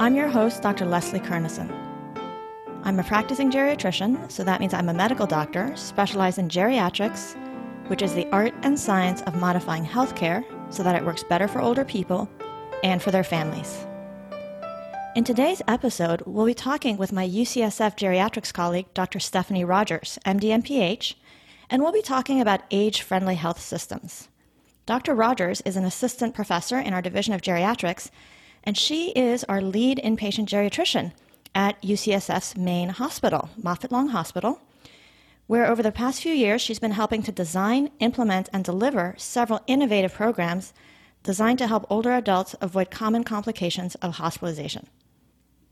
I'm your host, Dr. Leslie Kernisan. I'm a practicing geriatrician, so that means I'm a medical doctor specialized in geriatrics, which is the art and science of modifying healthcare so that it works better for older people and for their families. In today's episode, we'll be talking with my UCSF geriatrics colleague, Dr. Stephanie Rogers, MD MPH, and we'll be talking about age friendly health systems. Dr. Rogers is an assistant professor in our Division of Geriatrics, and she is our lead inpatient geriatrician at UCSF's main hospital, Moffitt Long Hospital, where over the past few years she's been helping to design, implement, and deliver several innovative programs designed to help older adults avoid common complications of hospitalization.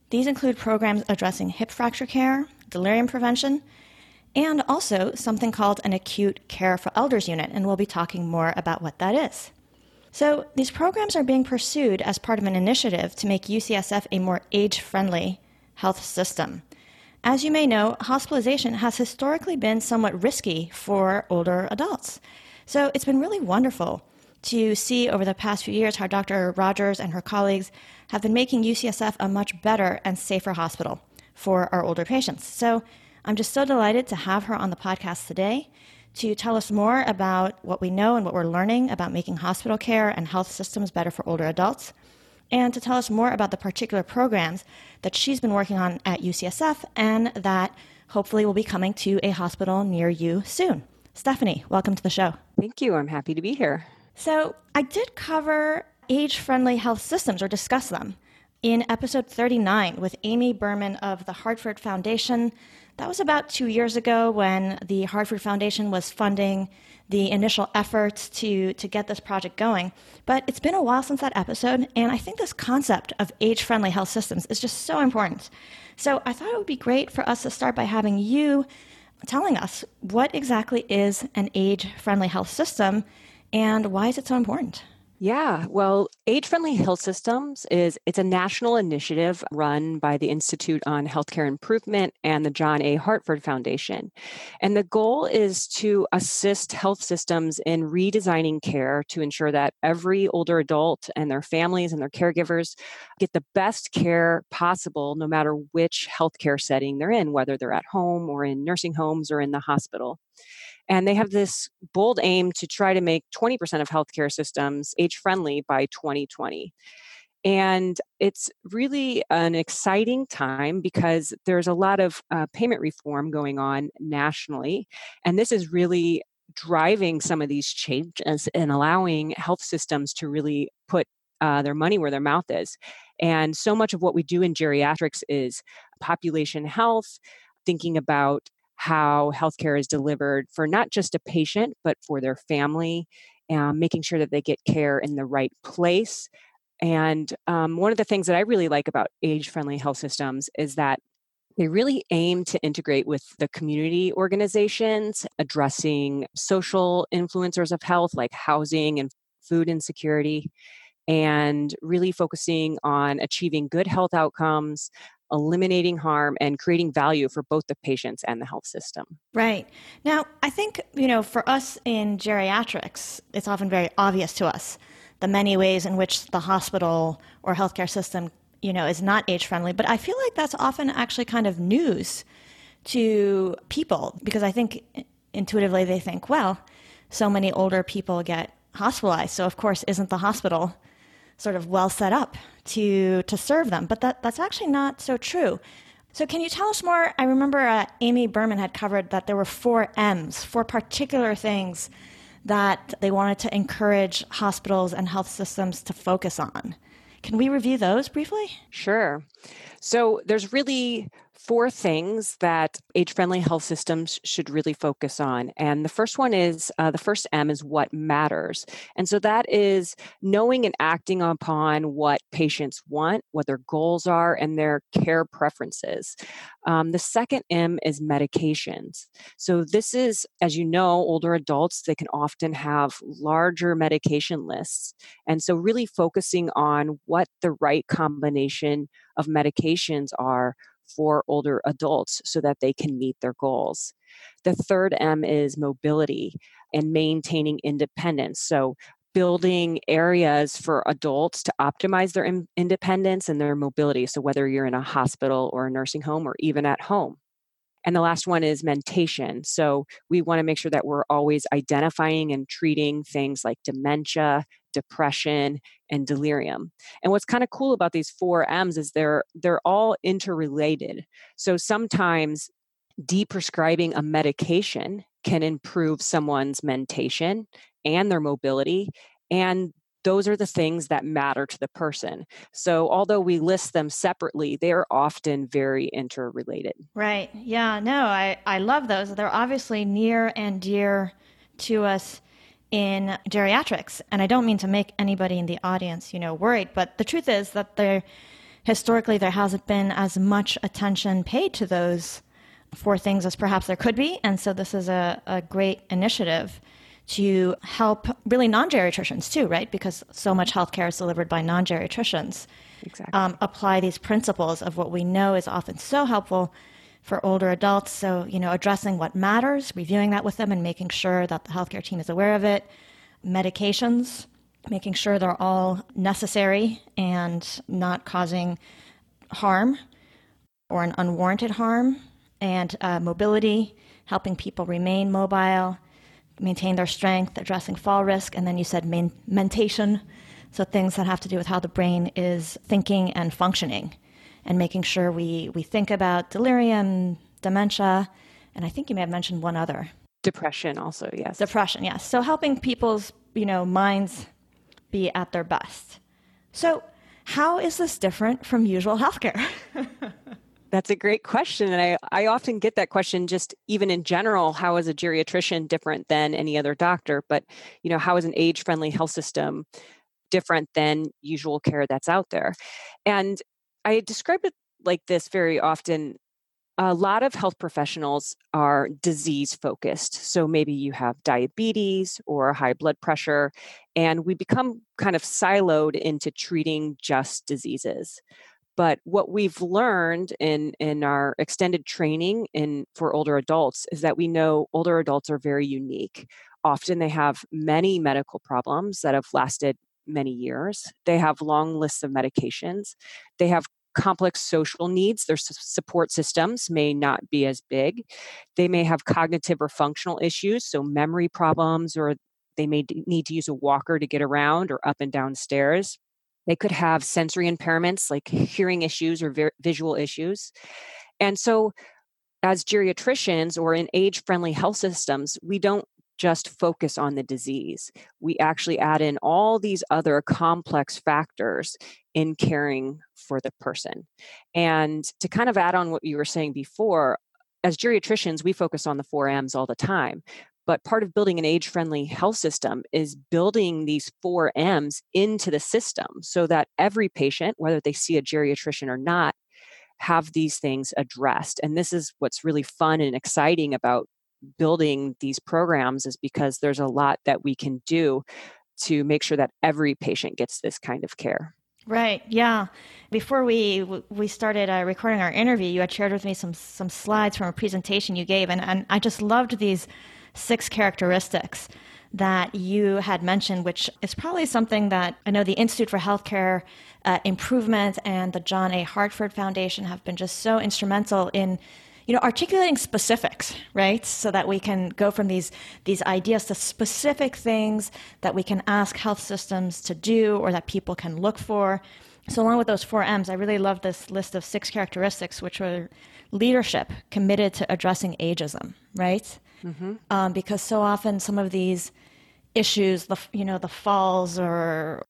These include programs addressing hip fracture care, delirium prevention, and also something called an acute care for elders unit, and we'll be talking more about what that is. So, these programs are being pursued as part of an initiative to make UCSF a more age friendly health system. As you may know, hospitalization has historically been somewhat risky for older adults. So, it's been really wonderful to see over the past few years how Dr. Rogers and her colleagues have been making UCSF a much better and safer hospital for our older patients. So I'm just so delighted to have her on the podcast today to tell us more about what we know and what we're learning about making hospital care and health systems better for older adults, and to tell us more about the particular programs that she's been working on at UCSF and that hopefully will be coming to a hospital near you soon. Stephanie, welcome to the show. Thank you. I'm happy to be here. So, I did cover age friendly health systems or discuss them in episode 39 with Amy Berman of the Hartford Foundation. That was about two years ago when the Hartford Foundation was funding the initial efforts to, to get this project going. But it's been a while since that episode, and I think this concept of age friendly health systems is just so important. So I thought it would be great for us to start by having you telling us what exactly is an age friendly health system and why is it so important? Yeah, well, age-friendly health systems is it's a national initiative run by the Institute on Healthcare Improvement and the John A. Hartford Foundation. And the goal is to assist health systems in redesigning care to ensure that every older adult and their families and their caregivers get the best care possible no matter which healthcare setting they're in, whether they're at home or in nursing homes or in the hospital. And they have this bold aim to try to make 20% of healthcare systems age friendly by 2020. And it's really an exciting time because there's a lot of uh, payment reform going on nationally. And this is really driving some of these changes and allowing health systems to really put uh, their money where their mouth is. And so much of what we do in geriatrics is population health, thinking about how healthcare is delivered for not just a patient, but for their family, um, making sure that they get care in the right place. And um, one of the things that I really like about age friendly health systems is that they really aim to integrate with the community organizations addressing social influencers of health like housing and food insecurity and really focusing on achieving good health outcomes, eliminating harm and creating value for both the patients and the health system. Right. Now, I think, you know, for us in geriatrics, it's often very obvious to us the many ways in which the hospital or healthcare system, you know, is not age friendly, but I feel like that's often actually kind of news to people because I think intuitively they think, well, so many older people get hospitalized, so of course isn't the hospital sort of well set up to to serve them. But that that's actually not so true. So can you tell us more? I remember uh, Amy Berman had covered that there were four M's, four particular things that they wanted to encourage hospitals and health systems to focus on. Can we review those briefly? Sure. So there's really four things that age friendly health systems should really focus on. And the first one is uh, the first M is what matters. And so that is knowing and acting upon what patients want, what their goals are, and their care preferences. Um, the second M is medications. So this is, as you know, older adults, they can often have larger medication lists. And so really focusing on what the right combination of medications are for older adults so that they can meet their goals. The third M is mobility and maintaining independence. So, building areas for adults to optimize their in- independence and their mobility. So, whether you're in a hospital or a nursing home or even at home. And the last one is mentation. So, we want to make sure that we're always identifying and treating things like dementia, depression, and delirium. And what's kind of cool about these four M's is they're they're all interrelated. So sometimes deprescribing a medication can improve someone's mentation and their mobility and those are the things that matter to the person. So, although we list them separately, they are often very interrelated. Right. Yeah. No, I, I love those. They're obviously near and dear to us in geriatrics. And I don't mean to make anybody in the audience, you know, worried, but the truth is that there historically there hasn't been as much attention paid to those four things as perhaps there could be. And so this is a, a great initiative to help really non-geriatricians too, right? Because so much healthcare is delivered by non-geriatricians. Exactly. Um, apply these principles of what we know is often so helpful for older adults. So, you know, addressing what matters, reviewing that with them, and making sure that the healthcare team is aware of it. Medications, making sure they're all necessary and not causing harm or an unwarranted harm. And uh, mobility, helping people remain mobile, maintain their strength, addressing fall risk. And then you said main- mentation, so things that have to do with how the brain is thinking and functioning and making sure we, we think about delirium, dementia, and I think you may have mentioned one other. Depression also, yes. Depression, yes. So helping people's, you know, minds be at their best. So how is this different from usual healthcare? That's a great question. And I, I often get that question just even in general, how is a geriatrician different than any other doctor? But, you know, how is an age friendly health system different than usual care that's out there? And I describe it like this very often. A lot of health professionals are disease focused. So maybe you have diabetes or high blood pressure, and we become kind of siloed into treating just diseases. But what we've learned in, in our extended training in for older adults is that we know older adults are very unique. Often they have many medical problems that have lasted many years. They have long lists of medications. They have complex social needs. Their support systems may not be as big. They may have cognitive or functional issues, so memory problems, or they may need to use a walker to get around or up and down stairs. They could have sensory impairments like hearing issues or vi- visual issues. And so, as geriatricians or in age friendly health systems, we don't just focus on the disease. We actually add in all these other complex factors in caring for the person. And to kind of add on what you were saying before, as geriatricians, we focus on the four M's all the time. But part of building an age friendly health system is building these four M's into the system so that every patient, whether they see a geriatrician or not, have these things addressed. And this is what's really fun and exciting about building these programs is because there's a lot that we can do to make sure that every patient gets this kind of care. Right. Yeah. Before we we started uh, recording our interview, you had shared with me some some slides from a presentation you gave, and, and I just loved these six characteristics that you had mentioned, which is probably something that I know the Institute for Healthcare uh, Improvement and the John A. Hartford Foundation have been just so instrumental in you know, articulating specifics, right? So that we can go from these, these ideas to specific things that we can ask health systems to do or that people can look for. So, along with those four M's, I really love this list of six characteristics, which were leadership committed to addressing ageism, right? Mm-hmm. Um, because so often some of these issues, the you know, the falls or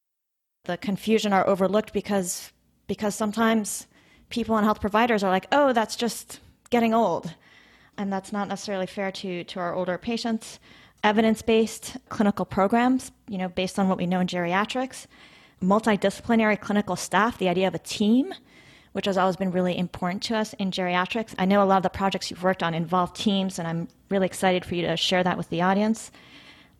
the confusion are overlooked because because sometimes people and health providers are like, oh, that's just getting old. And that's not necessarily fair to, to our older patients. Evidence based clinical programs, you know, based on what we know in geriatrics, multidisciplinary clinical staff, the idea of a team, which has always been really important to us in geriatrics. I know a lot of the projects you've worked on involve teams, and I'm really excited for you to share that with the audience.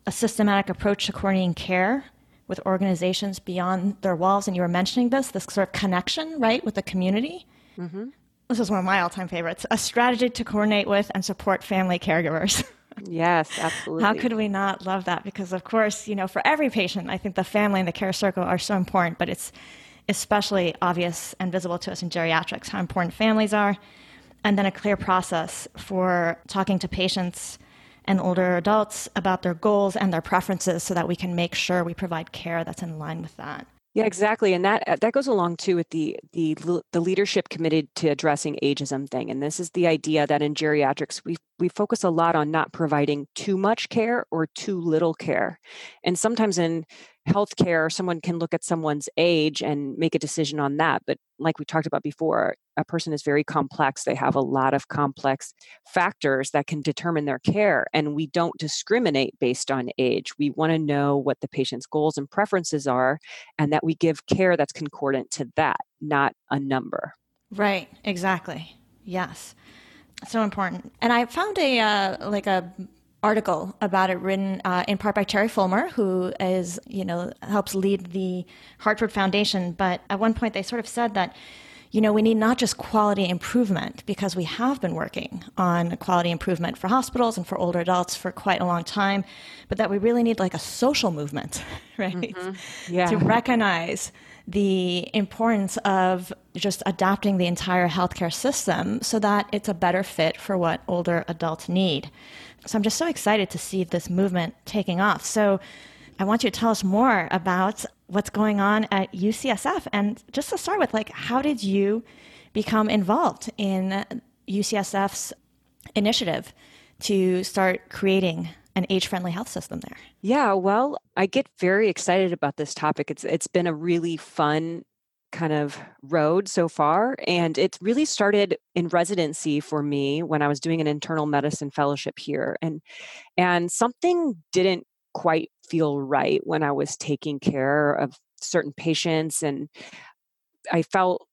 A systematic approach to coordinating care with organizations beyond their walls. And you were mentioning this, this sort of connection, right, with the community. Mm-hmm. This is one of my all time favorites a strategy to coordinate with and support family caregivers. Yes, absolutely. How could we not love that? Because, of course, you know, for every patient, I think the family and the care circle are so important, but it's especially obvious and visible to us in geriatrics how important families are. And then a clear process for talking to patients and older adults about their goals and their preferences so that we can make sure we provide care that's in line with that. Yeah, exactly, and that uh, that goes along too with the the the leadership committed to addressing ageism thing. And this is the idea that in geriatrics we we focus a lot on not providing too much care or too little care, and sometimes in healthcare, someone can look at someone's age and make a decision on that. But like we talked about before, a person is very complex. They have a lot of complex factors that can determine their care. And we don't discriminate based on age. We want to know what the patient's goals and preferences are, and that we give care that's concordant to that, not a number. Right, exactly. Yes. So important. And I found a uh, like a article about it written uh, in part by Terry Fulmer, who is, you know, helps lead the Hartford Foundation. But at one point, they sort of said that, you know, we need not just quality improvement because we have been working on quality improvement for hospitals and for older adults for quite a long time, but that we really need like a social movement, right? Mm-hmm. Yeah. To recognize the importance of just adapting the entire healthcare system so that it's a better fit for what older adults need. So I'm just so excited to see this movement taking off. So I want you to tell us more about what's going on at UCSF. And just to start with, like, how did you become involved in UCSF's initiative to start creating an age-friendly health system there? Yeah, well, I get very excited about this topic. It's it's been a really fun kind of road so far. And it really started in residency for me when I was doing an internal medicine fellowship here. And and something didn't quite feel right when I was taking care of certain patients and I felt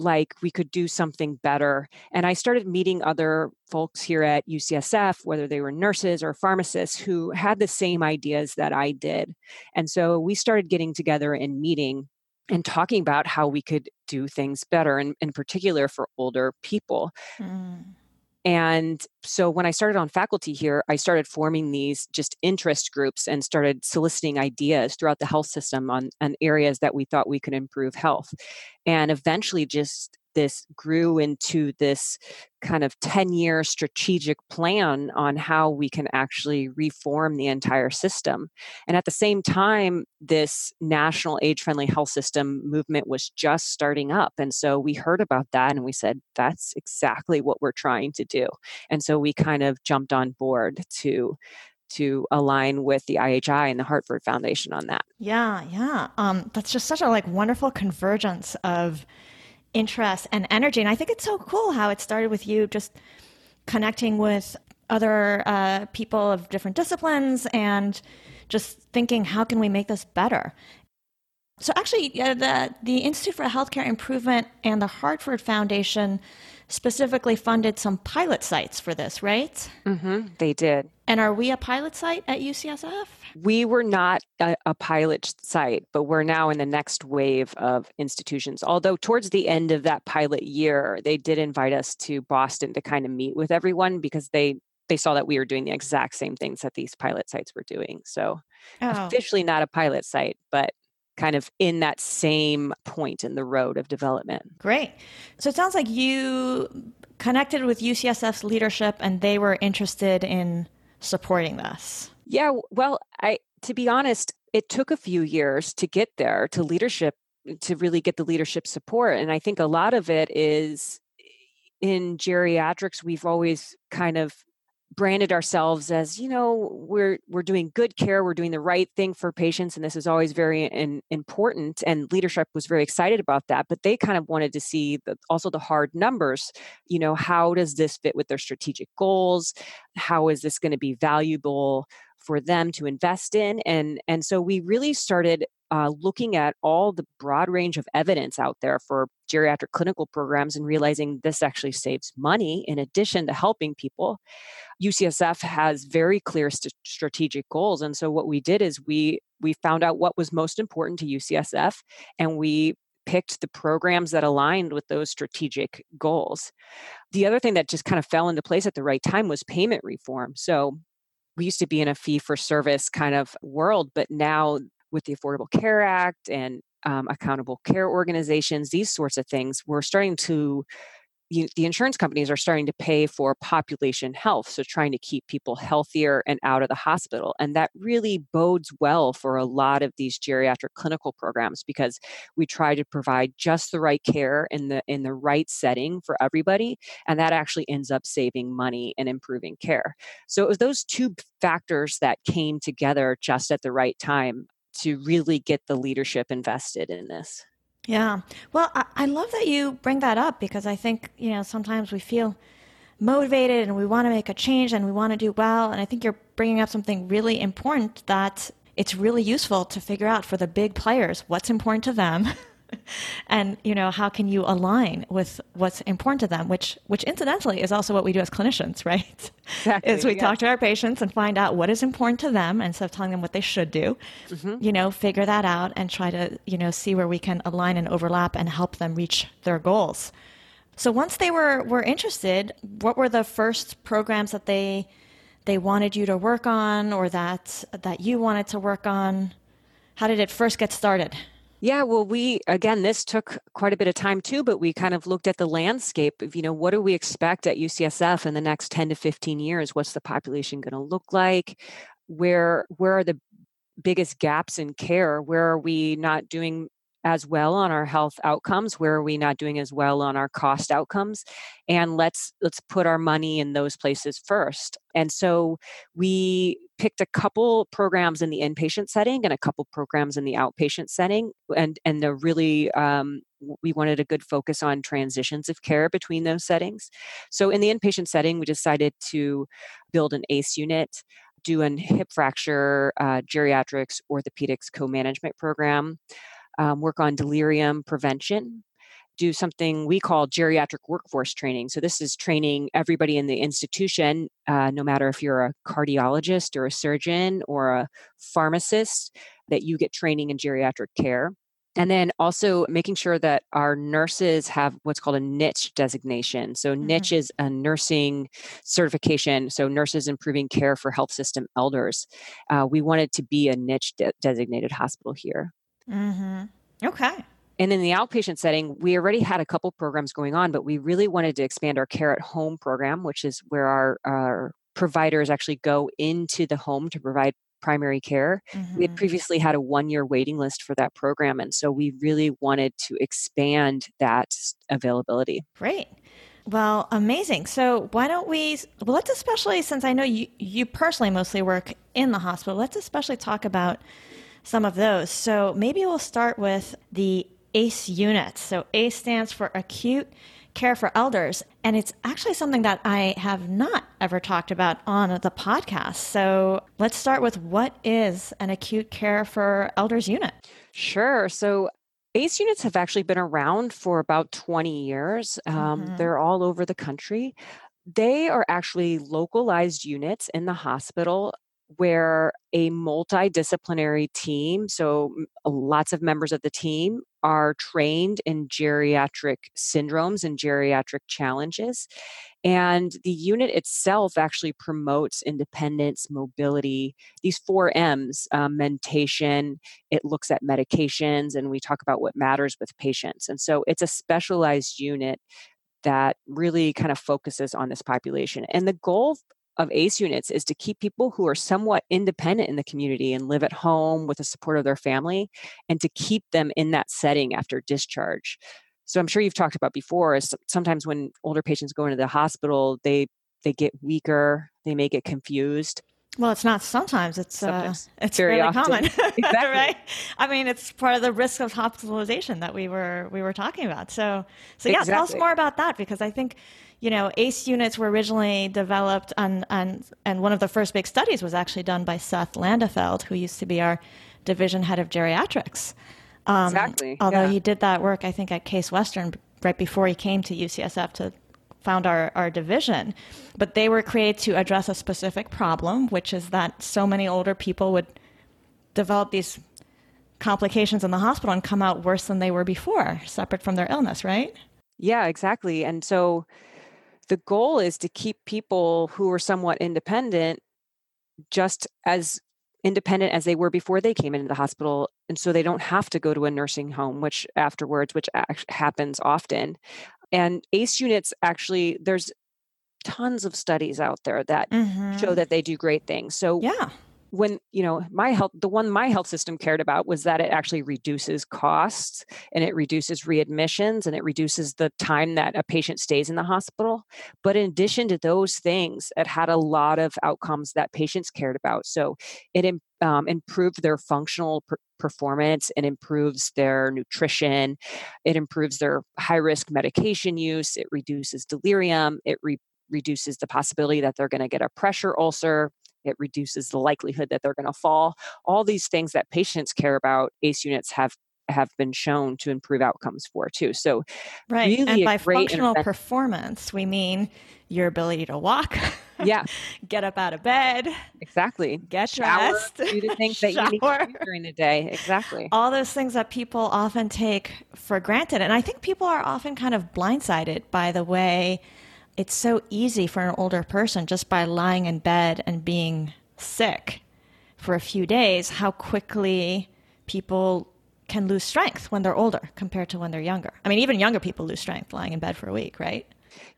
like we could do something better. And I started meeting other folks here at UCSF, whether they were nurses or pharmacists, who had the same ideas that I did. And so we started getting together and meeting and talking about how we could do things better, and in particular for older people. Mm. And so when I started on faculty here, I started forming these just interest groups and started soliciting ideas throughout the health system on, on areas that we thought we could improve health. And eventually just this grew into this kind of 10 year strategic plan on how we can actually reform the entire system. And at the same time, this national age friendly health system movement was just starting up. And so we heard about that and we said, that's exactly what we're trying to do. And so we kind of jumped on board to to align with the IHI and the Hartford Foundation on that. Yeah, yeah. Um, that's just such a like wonderful convergence of interest and energy. And I think it's so cool how it started with you just connecting with other uh, people of different disciplines and just thinking, how can we make this better? So, actually, uh, the, the Institute for Healthcare Improvement and the Hartford Foundation specifically funded some pilot sites for this, right? Mm-hmm, they did. And are we a pilot site at UCSF? We were not a, a, pilot site, but we're now in the next wave of institutions. Although, towards the end of that pilot year, they did invite us to Boston to kind of meet with everyone because they they saw that we were doing the exact same things that these pilot sites were doing. So, oh. officially not a pilot site, but kind of in that same point in the road of development. Great. So it sounds like you connected with UCSF's leadership and they were interested in supporting this. Yeah, well, I to be honest, it took a few years to get there to leadership to really get the leadership support and I think a lot of it is in geriatrics we've always kind of branded ourselves as you know we're we're doing good care we're doing the right thing for patients and this is always very in, important and leadership was very excited about that but they kind of wanted to see the, also the hard numbers you know how does this fit with their strategic goals? How is this going to be valuable for them to invest in and and so we really started uh, looking at all the broad range of evidence out there for geriatric clinical programs and realizing this actually saves money in addition to helping people. UCSF has very clear st- strategic goals, and so what we did is we we found out what was most important to UCSF, and we picked the programs that aligned with those strategic goals. The other thing that just kind of fell into place at the right time was payment reform. So we used to be in a fee for service kind of world, but now with the Affordable Care Act and um, accountable care organizations, these sorts of things, we're starting to you, the insurance companies are starting to pay for population health, so trying to keep people healthier and out of the hospital. And that really bodes well for a lot of these geriatric clinical programs because we try to provide just the right care in the in the right setting for everybody, and that actually ends up saving money and improving care. So it was those two factors that came together just at the right time to really get the leadership invested in this. Yeah. Well, I, I love that you bring that up because I think, you know, sometimes we feel motivated and we want to make a change and we want to do well. And I think you're bringing up something really important that it's really useful to figure out for the big players what's important to them and you know how can you align with what's important to them which which incidentally is also what we do as clinicians right exactly, is we yeah. talk to our patients and find out what is important to them instead of telling them what they should do mm-hmm. you know figure that out and try to you know see where we can align and overlap and help them reach their goals so once they were were interested what were the first programs that they they wanted you to work on or that that you wanted to work on how did it first get started yeah, well, we again, this took quite a bit of time too, but we kind of looked at the landscape of, you know, what do we expect at UCSF in the next 10 to 15 years? What's the population going to look like? Where where are the biggest gaps in care? Where are we not doing as well on our health outcomes where are we not doing as well on our cost outcomes and let's let's put our money in those places first and so we picked a couple programs in the inpatient setting and a couple programs in the outpatient setting and and the really um, we wanted a good focus on transitions of care between those settings. So in the inpatient setting we decided to build an ace unit do an hip fracture uh, geriatrics orthopedics co-management program um, work on delirium prevention, do something we call geriatric workforce training. So, this is training everybody in the institution, uh, no matter if you're a cardiologist or a surgeon or a pharmacist, that you get training in geriatric care. And then also making sure that our nurses have what's called a niche designation. So, mm-hmm. niche is a nursing certification. So, nurses improving care for health system elders. Uh, we wanted to be a niche de- designated hospital here. Mm-hmm. Okay. And in the outpatient setting, we already had a couple programs going on, but we really wanted to expand our care at home program, which is where our, our providers actually go into the home to provide primary care. Mm-hmm. We had mm-hmm. previously had a one year waiting list for that program. And so we really wanted to expand that availability. Great. Well, amazing. So why don't we, well, let's especially, since I know you, you personally mostly work in the hospital, let's especially talk about some of those. So maybe we'll start with the ACE units. So ACE stands for Acute Care for Elders. And it's actually something that I have not ever talked about on the podcast. So let's start with what is an acute care for elders unit? Sure. So ACE units have actually been around for about 20 years. Um, mm-hmm. They're all over the country. They are actually localized units in the hospital where a multidisciplinary team, so lots of members of the team, are trained in geriatric syndromes and geriatric challenges. And the unit itself actually promotes independence, mobility, these four M's um, mentation, it looks at medications, and we talk about what matters with patients. And so it's a specialized unit that really kind of focuses on this population. And the goal of ACE units is to keep people who are somewhat independent in the community and live at home with the support of their family and to keep them in that setting after discharge. So I'm sure you've talked about before is sometimes when older patients go into the hospital, they they get weaker, they may get confused. Well, it's not sometimes. It's uh, sometimes. Uh, it's very often. common, exactly. right? I mean, it's part of the risk of hospitalization that we were we were talking about. So, so yeah, exactly. tell us more about that because I think you know ACE units were originally developed and and and one of the first big studies was actually done by Seth Landefeld, who used to be our division head of geriatrics. Um, exactly. Although yeah. he did that work, I think at Case Western right before he came to UCSF to found our, our division. But they were created to address a specific problem, which is that so many older people would develop these complications in the hospital and come out worse than they were before, separate from their illness, right? Yeah, exactly. And so the goal is to keep people who are somewhat independent just as independent as they were before they came into the hospital and so they don't have to go to a nursing home which afterwards which happens often and ACE units actually, there's tons of studies out there that mm-hmm. show that they do great things. So yeah. When you know my health, the one my health system cared about was that it actually reduces costs and it reduces readmissions and it reduces the time that a patient stays in the hospital. But in addition to those things, it had a lot of outcomes that patients cared about. So it um, improved their functional per- performance it improves their nutrition it improves their high risk medication use it reduces delirium it re- reduces the possibility that they're going to get a pressure ulcer it reduces the likelihood that they're going to fall. All these things that patients care about ace units have have been shown to improve outcomes for too. So right really and by functional performance we mean your ability to walk yeah. get up out of bed exactly. get Shower, dressed do the things that you need to do during the day exactly. All those things that people often take for granted and i think people are often kind of blindsided by the way it's so easy for an older person just by lying in bed and being sick for a few days how quickly people can lose strength when they're older compared to when they're younger. I mean, even younger people lose strength lying in bed for a week, right?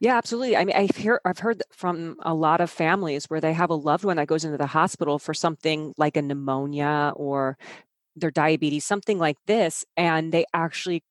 Yeah, absolutely. I mean, I've heard I've heard from a lot of families where they have a loved one that goes into the hospital for something like a pneumonia or their diabetes, something like this, and they actually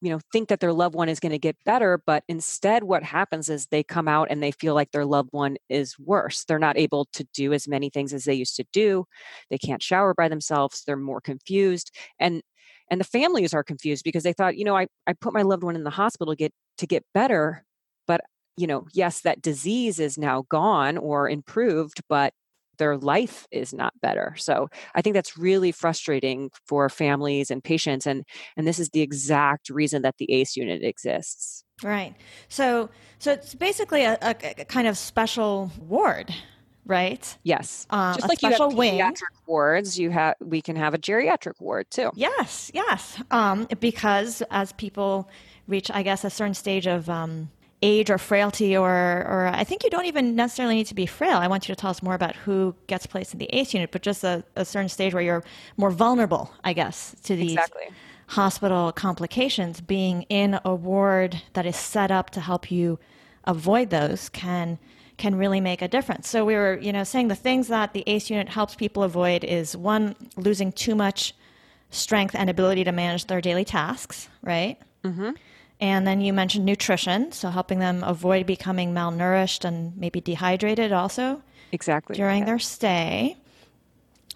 you know think that their loved one is going to get better but instead what happens is they come out and they feel like their loved one is worse. They're not able to do as many things as they used to do. They can't shower by themselves. They're more confused. And and the families are confused because they thought you know i, I put my loved one in the hospital to get to get better but, you know, yes, that disease is now gone or improved, but their life is not better. So I think that's really frustrating for families and patients. And, and this is the exact reason that the ACE unit exists. Right. So, so it's basically a, a, a kind of special ward, right? Yes. Um, Just like you have pediatric wing. wards, you have we can have a geriatric ward too. Yes, yes. Um, because as people reach, I guess, a certain stage of um, age or frailty or or I think you don't even necessarily need to be frail. I want you to tell us more about who gets placed in the ACE unit, but just a, a certain stage where you're more vulnerable, I guess, to these exactly. hospital complications. Being in a ward that is set up to help you avoid those can can really make a difference. So we were, you know, saying the things that the ACE unit helps people avoid is one losing too much strength and ability to manage their daily tasks, right? Mm-hmm. And then you mentioned nutrition, so helping them avoid becoming malnourished and maybe dehydrated also. Exactly. During yeah. their stay.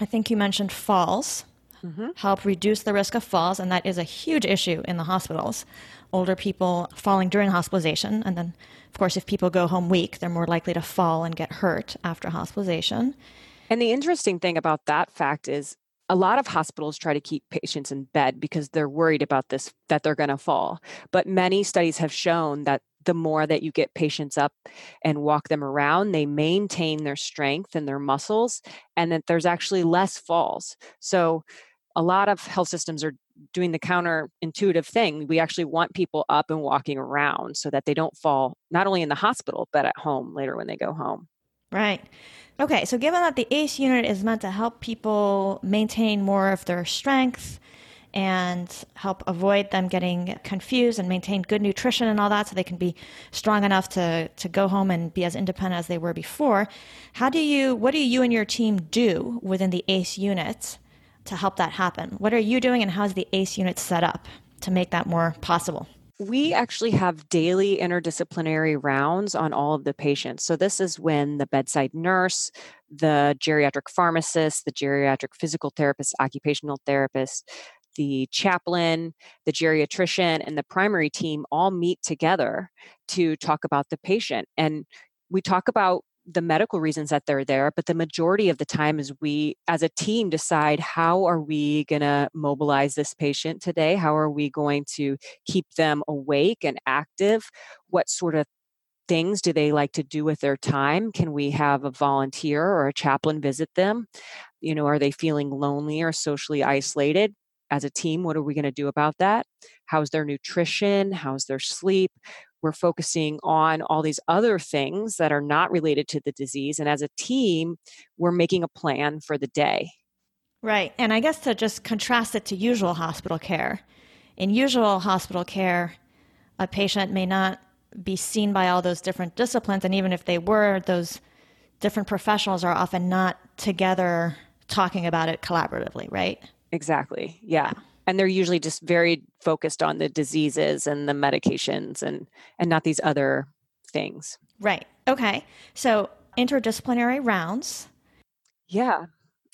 I think you mentioned falls. Mm-hmm. Help reduce the risk of falls, and that is a huge issue in the hospitals. Older people falling during hospitalization, and then, of course, if people go home weak, they're more likely to fall and get hurt after hospitalization. And the interesting thing about that fact is a lot of hospitals try to keep patients in bed because they're worried about this that they're going to fall but many studies have shown that the more that you get patients up and walk them around they maintain their strength and their muscles and that there's actually less falls. So a lot of health systems are doing the counterintuitive thing. We actually want people up and walking around so that they don't fall not only in the hospital but at home later when they go home right Okay, so given that the ACE unit is meant to help people maintain more of their strength and help avoid them getting confused and maintain good nutrition and all that so they can be strong enough to, to go home and be as independent as they were before, how do you what do you and your team do within the ACE unit to help that happen? What are you doing and how's the ACE unit set up to make that more possible? We actually have daily interdisciplinary rounds on all of the patients. So, this is when the bedside nurse, the geriatric pharmacist, the geriatric physical therapist, occupational therapist, the chaplain, the geriatrician, and the primary team all meet together to talk about the patient. And we talk about the medical reasons that they're there but the majority of the time is we as a team decide how are we going to mobilize this patient today? How are we going to keep them awake and active? What sort of things do they like to do with their time? Can we have a volunteer or a chaplain visit them? You know are they feeling lonely or socially isolated? As a team what are we going to do about that? How's their nutrition? How's their sleep we're focusing on all these other things that are not related to the disease. And as a team, we're making a plan for the day. Right. And I guess to just contrast it to usual hospital care, in usual hospital care, a patient may not be seen by all those different disciplines. And even if they were, those different professionals are often not together talking about it collaboratively, right? Exactly. Yeah and they're usually just very focused on the diseases and the medications and and not these other things. Right. Okay. So interdisciplinary rounds. Yeah.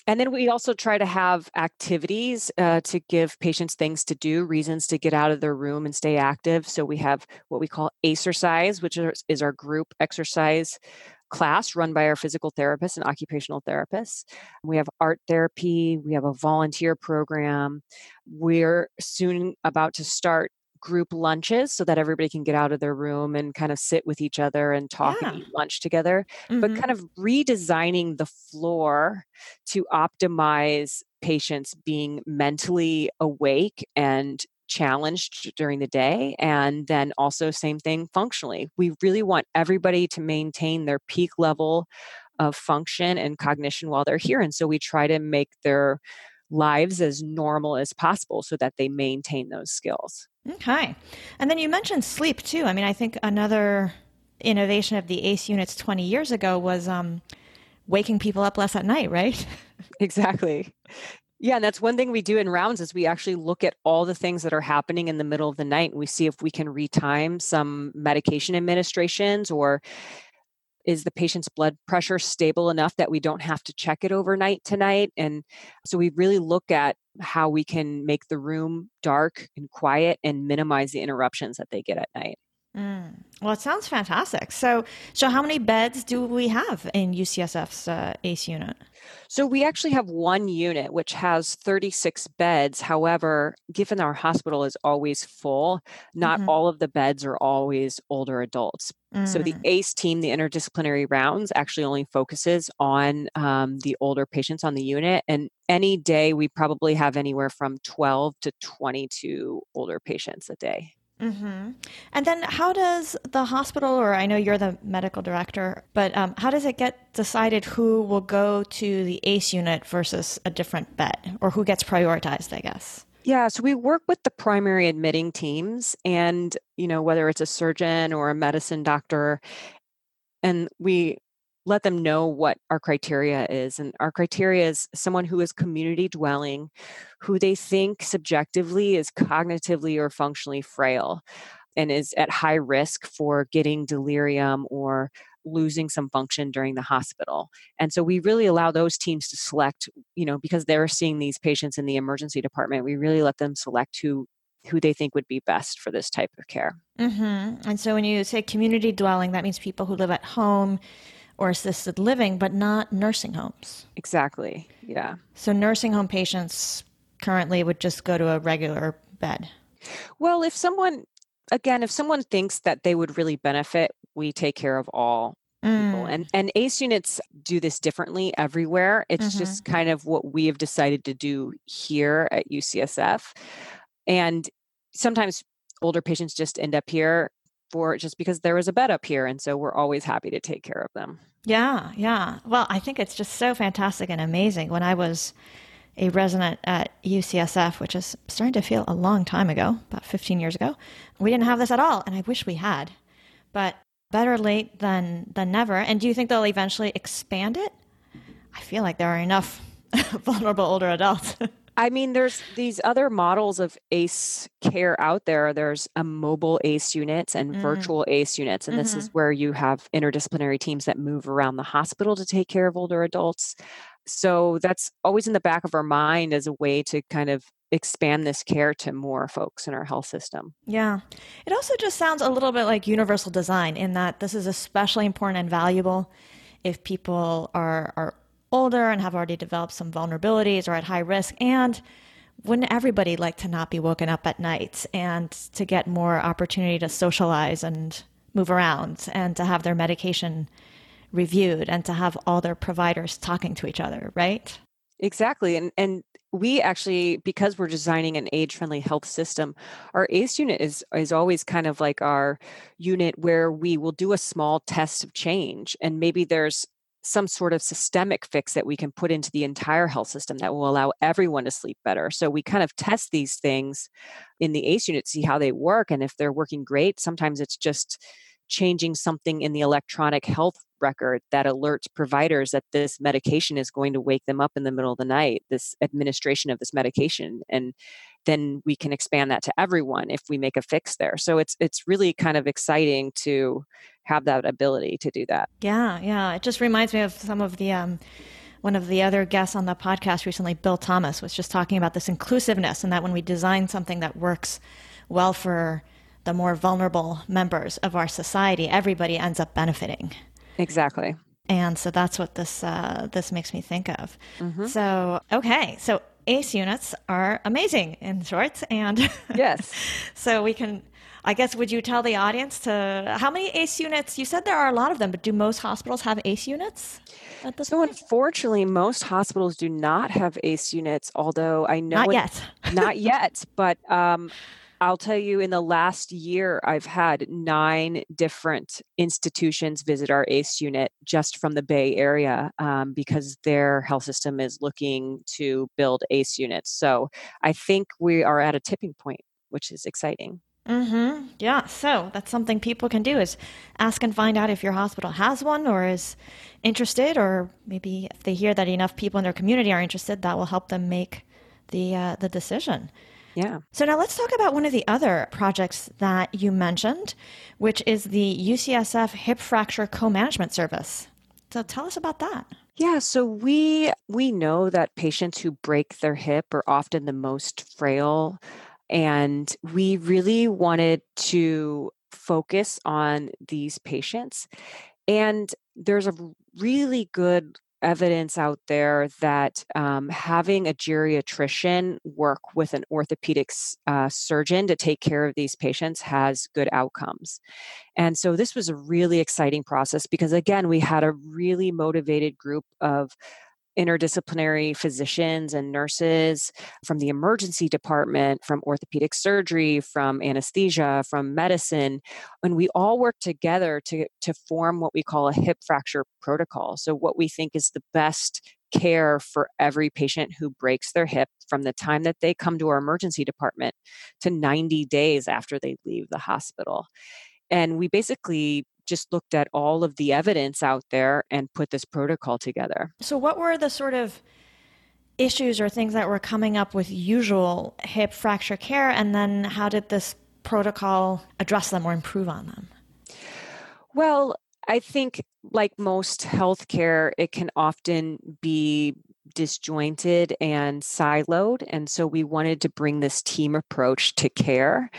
And then we also try to have activities uh, to give patients things to do, reasons to get out of their room and stay active. So we have what we call exercise, which is is our group exercise class run by our physical therapists and occupational therapists. We have art therapy, we have a volunteer program. We're soon about to start group lunches so that everybody can get out of their room and kind of sit with each other and talk yeah. and eat lunch together, mm-hmm. but kind of redesigning the floor to optimize patients being mentally awake and challenged during the day and then also same thing functionally. We really want everybody to maintain their peak level of function and cognition while they're here and so we try to make their lives as normal as possible so that they maintain those skills. Okay. And then you mentioned sleep too. I mean i think another innovation of the ace units 20 years ago was um, waking people up less at night right? Exactly yeah, and that's one thing we do in rounds is we actually look at all the things that are happening in the middle of the night and we see if we can retime some medication administrations or is the patient's blood pressure stable enough that we don't have to check it overnight tonight? And so we really look at how we can make the room dark and quiet and minimize the interruptions that they get at night Mm. Well, it sounds fantastic. So, so how many beds do we have in UCSF's uh, ACE unit? So we actually have one unit which has 36 beds. However, given our hospital is always full, not mm-hmm. all of the beds are always older adults. Mm. So the mm. ACE team, the interdisciplinary rounds, actually only focuses on um, the older patients on the unit. And any day, we probably have anywhere from 12 to 22 older patients a day. Mm-hmm. And then, how does the hospital, or I know you're the medical director, but um, how does it get decided who will go to the ACE unit versus a different bed, or who gets prioritized? I guess. Yeah, so we work with the primary admitting teams, and you know whether it's a surgeon or a medicine doctor, and we let them know what our criteria is. And our criteria is someone who is community dwelling, who they think subjectively is cognitively or functionally frail and is at high risk for getting delirium or losing some function during the hospital. And so we really allow those teams to select, you know, because they're seeing these patients in the emergency department, we really let them select who who they think would be best for this type of care. Mm-hmm. And so when you say community dwelling, that means people who live at home or assisted living, but not nursing homes. Exactly. Yeah. So nursing home patients currently would just go to a regular bed. Well, if someone, again, if someone thinks that they would really benefit, we take care of all people. Mm. And and ACE units do this differently everywhere. It's mm-hmm. just kind of what we have decided to do here at UCSF. And sometimes older patients just end up here for just because there was a bed up here. And so we're always happy to take care of them. Yeah, yeah. Well, I think it's just so fantastic and amazing. When I was a resident at UCSF, which is starting to feel a long time ago, about 15 years ago, we didn't have this at all. And I wish we had. But better late than, than never. And do you think they'll eventually expand it? I feel like there are enough vulnerable older adults. I mean, there's these other models of ACE care out there. There's a mobile ACE units and mm. virtual ACE units. And mm-hmm. this is mm-hmm. where you have interdisciplinary teams that move around the hospital to take care of older adults. So that's always in the back of our mind as a way to kind of expand this care to more folks in our health system. Yeah. It also just sounds a little bit like universal design in that this is especially important and valuable if people are, are older and have already developed some vulnerabilities or at high risk and wouldn't everybody like to not be woken up at night and to get more opportunity to socialize and move around and to have their medication reviewed and to have all their providers talking to each other, right? Exactly. And and we actually because we're designing an age-friendly health system, our ACE unit is is always kind of like our unit where we will do a small test of change and maybe there's some sort of systemic fix that we can put into the entire health system that will allow everyone to sleep better. So we kind of test these things in the ACE unit, see how they work. And if they're working great, sometimes it's just changing something in the electronic health record that alerts providers that this medication is going to wake them up in the middle of the night, this administration of this medication. And then we can expand that to everyone if we make a fix there. So it's it's really kind of exciting to have that ability to do that. Yeah, yeah. It just reminds me of some of the um one of the other guests on the podcast recently, Bill Thomas, was just talking about this inclusiveness and that when we design something that works well for the more vulnerable members of our society, everybody ends up benefiting. Exactly. And so that's what this uh, this makes me think of. Mm-hmm. So okay, so ACE units are amazing in short, and yes, so we can. I guess would you tell the audience to how many ACE units? You said there are a lot of them, but do most hospitals have ACE units? so point? unfortunately, most hospitals do not have ACE units. Although I know not yet, not yet, but um, I'll tell you, in the last year, I've had nine different institutions visit our ACE unit just from the Bay Area um, because their health system is looking to build ACE units. So I think we are at a tipping point, which is exciting. Mm-hmm. Yeah. So that's something people can do is ask and find out if your hospital has one or is interested, or maybe if they hear that enough people in their community are interested, that will help them make the uh, the decision. Yeah. So now let's talk about one of the other projects that you mentioned, which is the UCSF Hip Fracture Co-Management Service. So tell us about that. Yeah, so we we know that patients who break their hip are often the most frail and we really wanted to focus on these patients and there's a really good evidence out there that um, having a geriatrician work with an orthopedics uh, surgeon to take care of these patients has good outcomes. And so this was a really exciting process because, again, we had a really motivated group of interdisciplinary physicians and nurses from the emergency department, from orthopedic surgery, from anesthesia, from medicine. And we all work together to, to form what we call a hip fracture protocol. So, what we think is the best care for every patient who breaks their hip from the time that they come to our emergency department to 90 days after they leave the hospital. And we basically just looked at all of the evidence out there and put this protocol together. So, what were the sort of issues or things that were coming up with usual hip fracture care? And then, how did this protocol address them or improve on them? Well, I think, like most healthcare, it can often be disjointed and siloed. And so we wanted to bring this team approach to care.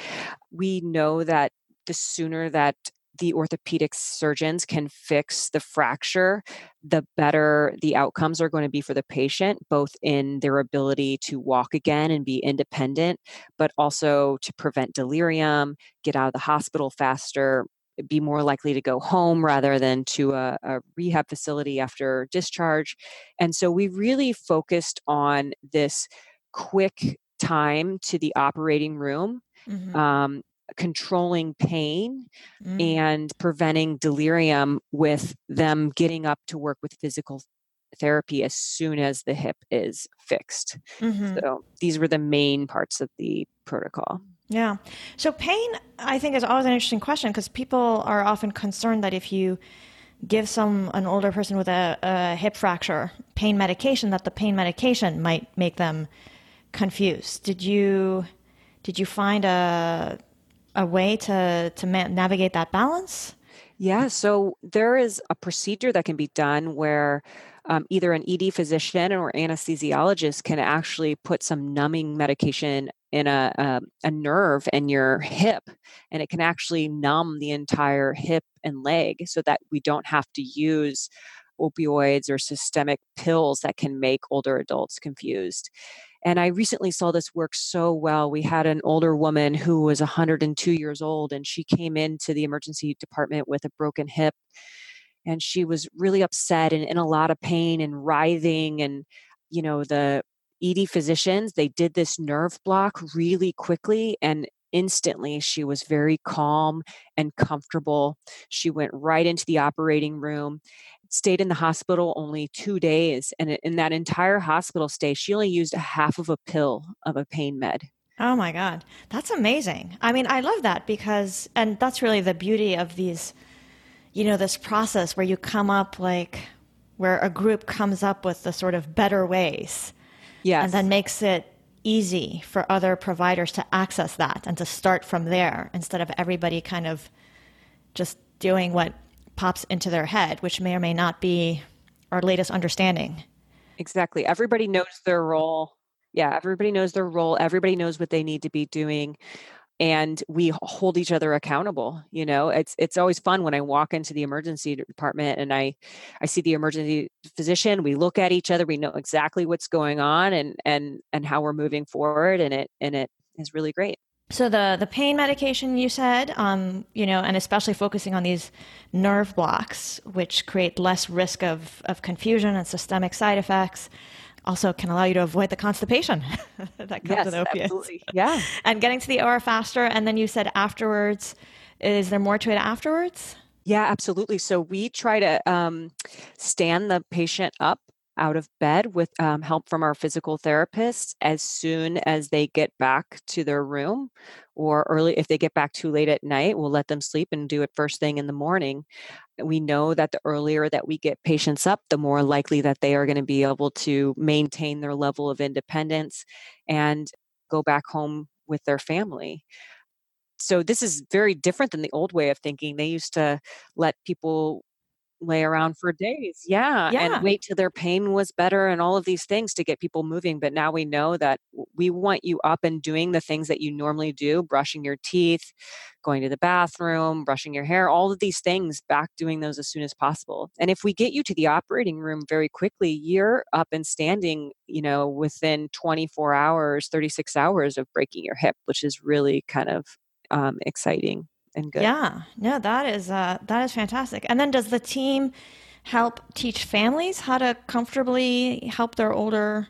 We know that the sooner that the orthopedic surgeons can fix the fracture, the better the outcomes are going to be for the patient, both in their ability to walk again and be independent, but also to prevent delirium, get out of the hospital faster, be more likely to go home rather than to a, a, rehab facility after discharge. And so we really focused on this quick time to the operating room. Mm-hmm. Um, controlling pain mm. and preventing delirium with them getting up to work with physical therapy as soon as the hip is fixed. Mm-hmm. So these were the main parts of the protocol. Yeah. So pain, I think, is always an interesting question because people are often concerned that if you give some an older person with a, a hip fracture pain medication, that the pain medication might make them confused. Did you did you find a a way to to ma- navigate that balance? Yeah, so there is a procedure that can be done where um, either an ED physician or anesthesiologist can actually put some numbing medication in a, a, um, a nerve in your hip, and it can actually numb the entire hip and leg so that we don't have to use opioids or systemic pills that can make older adults confused. And I recently saw this work so well. We had an older woman who was 102 years old, and she came into the emergency department with a broken hip. And she was really upset and in a lot of pain and writhing. And, you know, the ED physicians, they did this nerve block really quickly. And instantly she was very calm and comfortable. She went right into the operating room stayed in the hospital only two days. And in that entire hospital stay, she only used a half of a pill of a pain med. Oh my God. That's amazing. I mean, I love that because, and that's really the beauty of these, you know, this process where you come up like, where a group comes up with the sort of better ways. Yes. And then makes it easy for other providers to access that and to start from there instead of everybody kind of just doing what pops into their head, which may or may not be our latest understanding. Exactly. Everybody knows their role. Yeah, everybody knows their role. Everybody knows what they need to be doing and we hold each other accountable you know it's it's always fun when i walk into the emergency department and i i see the emergency physician we look at each other we know exactly what's going on and and and how we're moving forward and it and it is really great so the the pain medication you said, um, you know, and especially focusing on these nerve blocks, which create less risk of of confusion and systemic side effects, also can allow you to avoid the constipation that comes yes, with opiates. Absolutely. Yeah, and getting to the OR faster. And then you said afterwards, is there more to it afterwards? Yeah, absolutely. So we try to um, stand the patient up out of bed with um, help from our physical therapist as soon as they get back to their room or early if they get back too late at night we'll let them sleep and do it first thing in the morning. We know that the earlier that we get patients up the more likely that they are going to be able to maintain their level of independence and go back home with their family. So this is very different than the old way of thinking. They used to let people lay around for days. Yeah, yeah. And wait till their pain was better and all of these things to get people moving. But now we know that we want you up and doing the things that you normally do brushing your teeth, going to the bathroom, brushing your hair, all of these things, back doing those as soon as possible. And if we get you to the operating room very quickly, you're up and standing, you know, within 24 hours, 36 hours of breaking your hip, which is really kind of um, exciting and good. Yeah, no, that is uh, that is fantastic. And then does the team help teach families how to comfortably help their older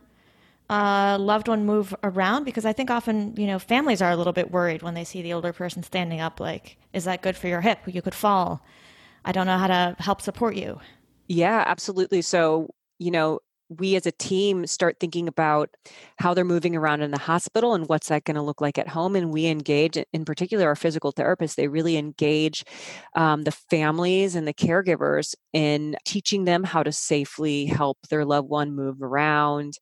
uh, loved one move around? Because I think often you know families are a little bit worried when they see the older person standing up. Like, is that good for your hip? You could fall. I don't know how to help support you. Yeah, absolutely. So you know we as a team start thinking about how they're moving around in the hospital and what's that going to look like at home and we engage in particular our physical therapists they really engage um, the families and the caregivers in teaching them how to safely help their loved one move around.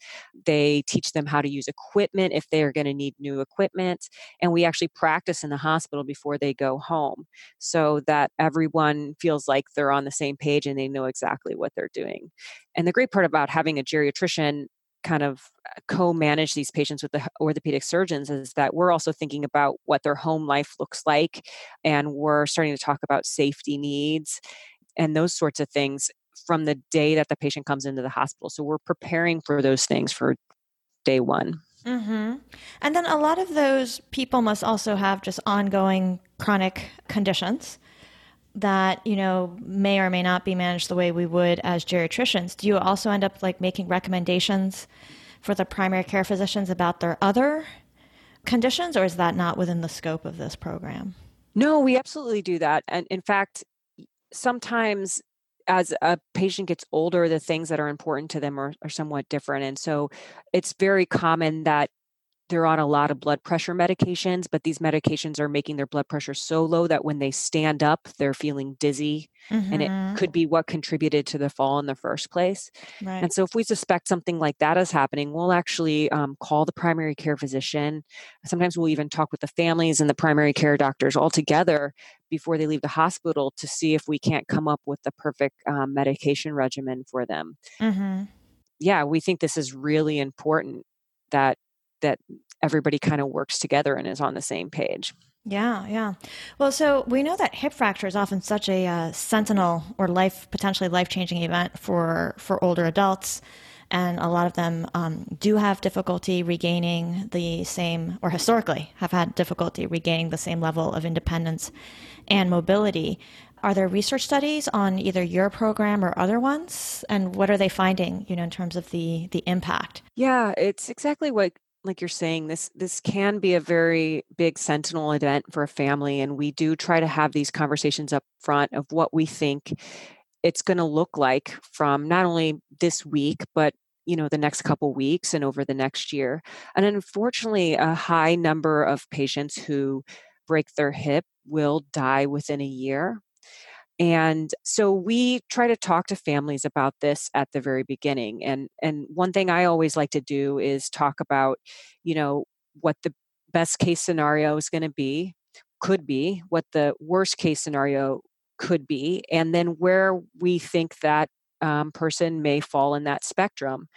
They teach them how to use equipment if they're going to need new equipment and we actually practice in the hospital before they go home so that everyone feels like they're on the same page and they know exactly what they're doing. And the great part about having a geriatrician kind of uh, co-manage these patients with the orthopedic surgeons is that we're also thinking about what their home life looks like and we're starting to talk about safety needs and those sorts of things from the day that the patient comes into the hospital. So we're preparing for those things for day one. Mm-hmm. and then a lot of those people must also have just ongoing chronic conditions that you know may or may not be managed the way we would as geriatricians. Do you also end up like making recommendations for the primary care physicians about their other conditions or is that not within the scope of this program? No we absolutely do that. And in fact sometimes as a patient gets older the things that are important to them are, are somewhat different. And so it's very common that they're on a lot of blood pressure medications, but these medications are making their blood pressure so low that when they stand up, they're feeling dizzy. Mm-hmm. And it mm-hmm. could be what contributed to the fall in the first place. Right. And so, if we suspect something like that is happening, we'll actually um, call the primary care physician. Sometimes we'll even talk with the families and the primary care doctors all together before they leave the hospital to see if we can't come up with the perfect um, medication regimen for them. Mm-hmm. Yeah, we think this is really important that that everybody kind of works together and is on the same page. Yeah, yeah. Well, so we know that hip fracture is often such a uh, sentinel or life potentially life changing event for for older adults, and a lot of them um, do have difficulty regaining the same, or historically have had difficulty regaining the same level of independence and mobility. Are there research studies on either your program or other ones, and what are they finding? You know, in terms of the the impact. Yeah, it's exactly what like you're saying this this can be a very big sentinel event for a family and we do try to have these conversations up front of what we think it's going to look like from not only this week but you know the next couple weeks and over the next year. And unfortunately a high number of patients who break their hip will die within a year and so we try to talk to families about this at the very beginning and and one thing i always like to do is talk about you know what the best case scenario is going to be could be what the worst case scenario could be and then where we think that um, person may fall in that spectrum.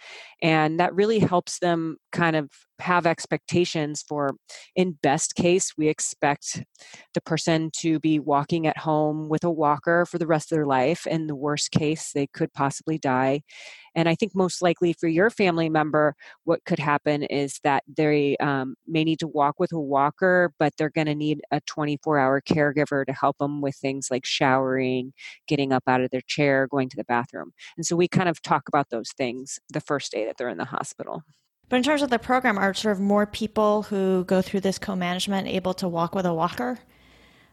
And that really helps them kind of have expectations for in best case we expect the person to be walking at home with a walker for the rest of their life in the worst case they could possibly die. And i think most likely for your family member what could happen is that they um, may need to walk with a walker but they're going to need a 24 hour caregiver to help them with things like showering getting up out of their chair going to the bathroom. And so we kind of talk about those things the first day that they're in the hospital but in terms of the program, are sort of more people who go through this co-management able to walk with a walker?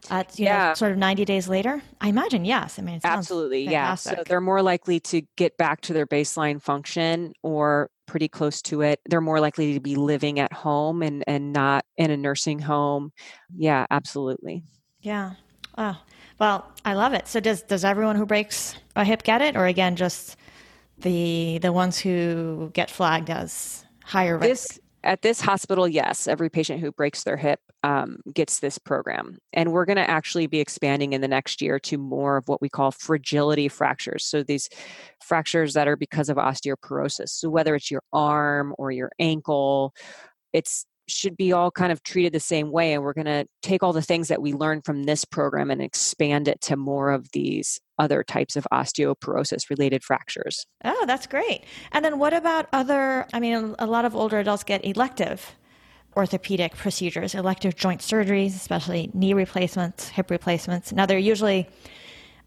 At, yeah. Know, sort of 90 days later? I imagine yes. I mean, absolutely, yeah. So they're more likely to get back to their baseline function or pretty close to it. They're more likely to be living at home and, and not in a nursing home. Yeah, absolutely. Yeah. Oh, well, I love it. So does does everyone who breaks a hip get it, or again, just the the ones who get flagged as higher risk? This, at this hospital, yes, every patient who breaks their hip um, gets this program. And we're going to actually be expanding in the next year to more of what we call fragility fractures. So these fractures that are because of osteoporosis. So whether it's your arm or your ankle, it's should be all kind of treated the same way and we're going to take all the things that we learned from this program and expand it to more of these other types of osteoporosis related fractures. Oh, that's great. And then what about other, I mean, a lot of older adults get elective orthopedic procedures, elective joint surgeries, especially knee replacements, hip replacements. Now, they're usually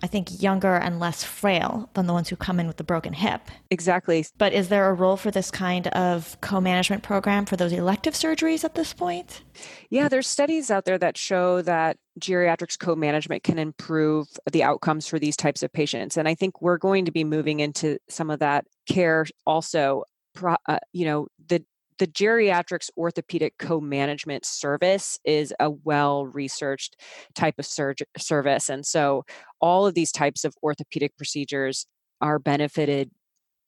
I think, younger and less frail than the ones who come in with the broken hip. Exactly. But is there a role for this kind of co management program for those elective surgeries at this point? Yeah, there's studies out there that show that geriatrics co management can improve the outcomes for these types of patients. And I think we're going to be moving into some of that care also. Uh, you know, the geriatrics orthopedic co-management service is a well-researched type of surg- service and so all of these types of orthopedic procedures are benefited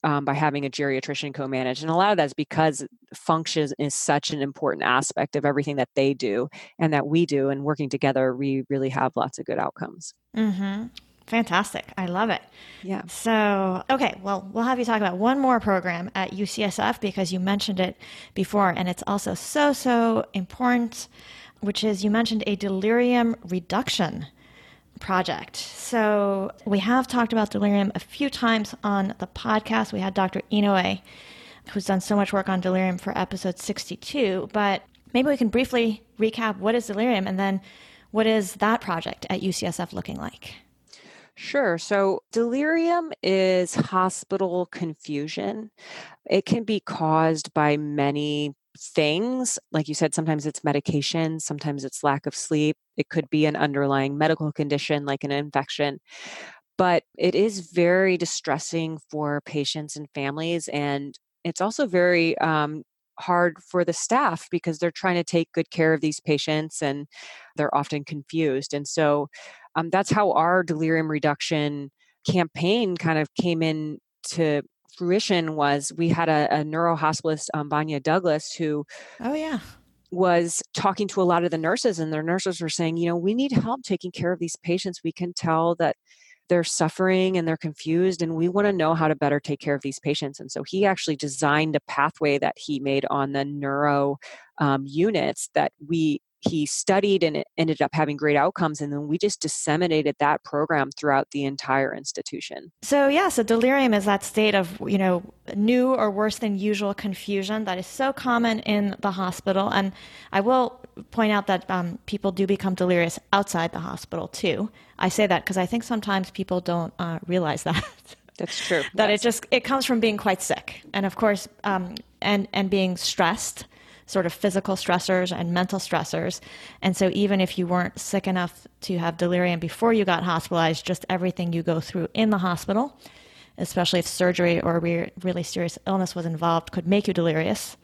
um, by having a geriatrician co-manage and a lot of that's because function is such an important aspect of everything that they do and that we do and working together we really have lots of good outcomes mm-hmm. Fantastic. I love it. Yeah. So, okay, well, we'll have you talk about one more program at UCSF because you mentioned it before, and it's also so, so important, which is you mentioned a delirium reduction project. So, we have talked about delirium a few times on the podcast. We had Dr. Inouye, who's done so much work on delirium for episode 62, but maybe we can briefly recap what is delirium and then what is that project at UCSF looking like? Sure. So delirium is hospital confusion. It can be caused by many things. Like you said, sometimes it's medication, sometimes it's lack of sleep. It could be an underlying medical condition like an infection. But it is very distressing for patients and families. And it's also very um, hard for the staff because they're trying to take good care of these patients and they're often confused. And so um, that's how our delirium reduction campaign kind of came in to fruition was we had a, a neurohospitalist, um, Vanja Douglas, who oh yeah. was talking to a lot of the nurses and their nurses were saying you know we need help taking care of these patients. We can tell that they're suffering and they're confused and we want to know how to better take care of these patients. And so he actually designed a pathway that he made on the neuro um, units that we he studied and it ended up having great outcomes and then we just disseminated that program throughout the entire institution. So yeah so delirium is that state of you know new or worse than usual confusion that is so common in the hospital. And i will point out that um, people do become delirious outside the hospital too. I say that because i think sometimes people don't uh, realize that. That's true. That it just it comes from being quite sick and of course um, and and being stressed sort of physical stressors and mental stressors. And so, even if you weren't sick enough to have delirium before you got hospitalized, just everything you go through in the hospital, especially if surgery or re- really serious illness was involved, could make you delirious.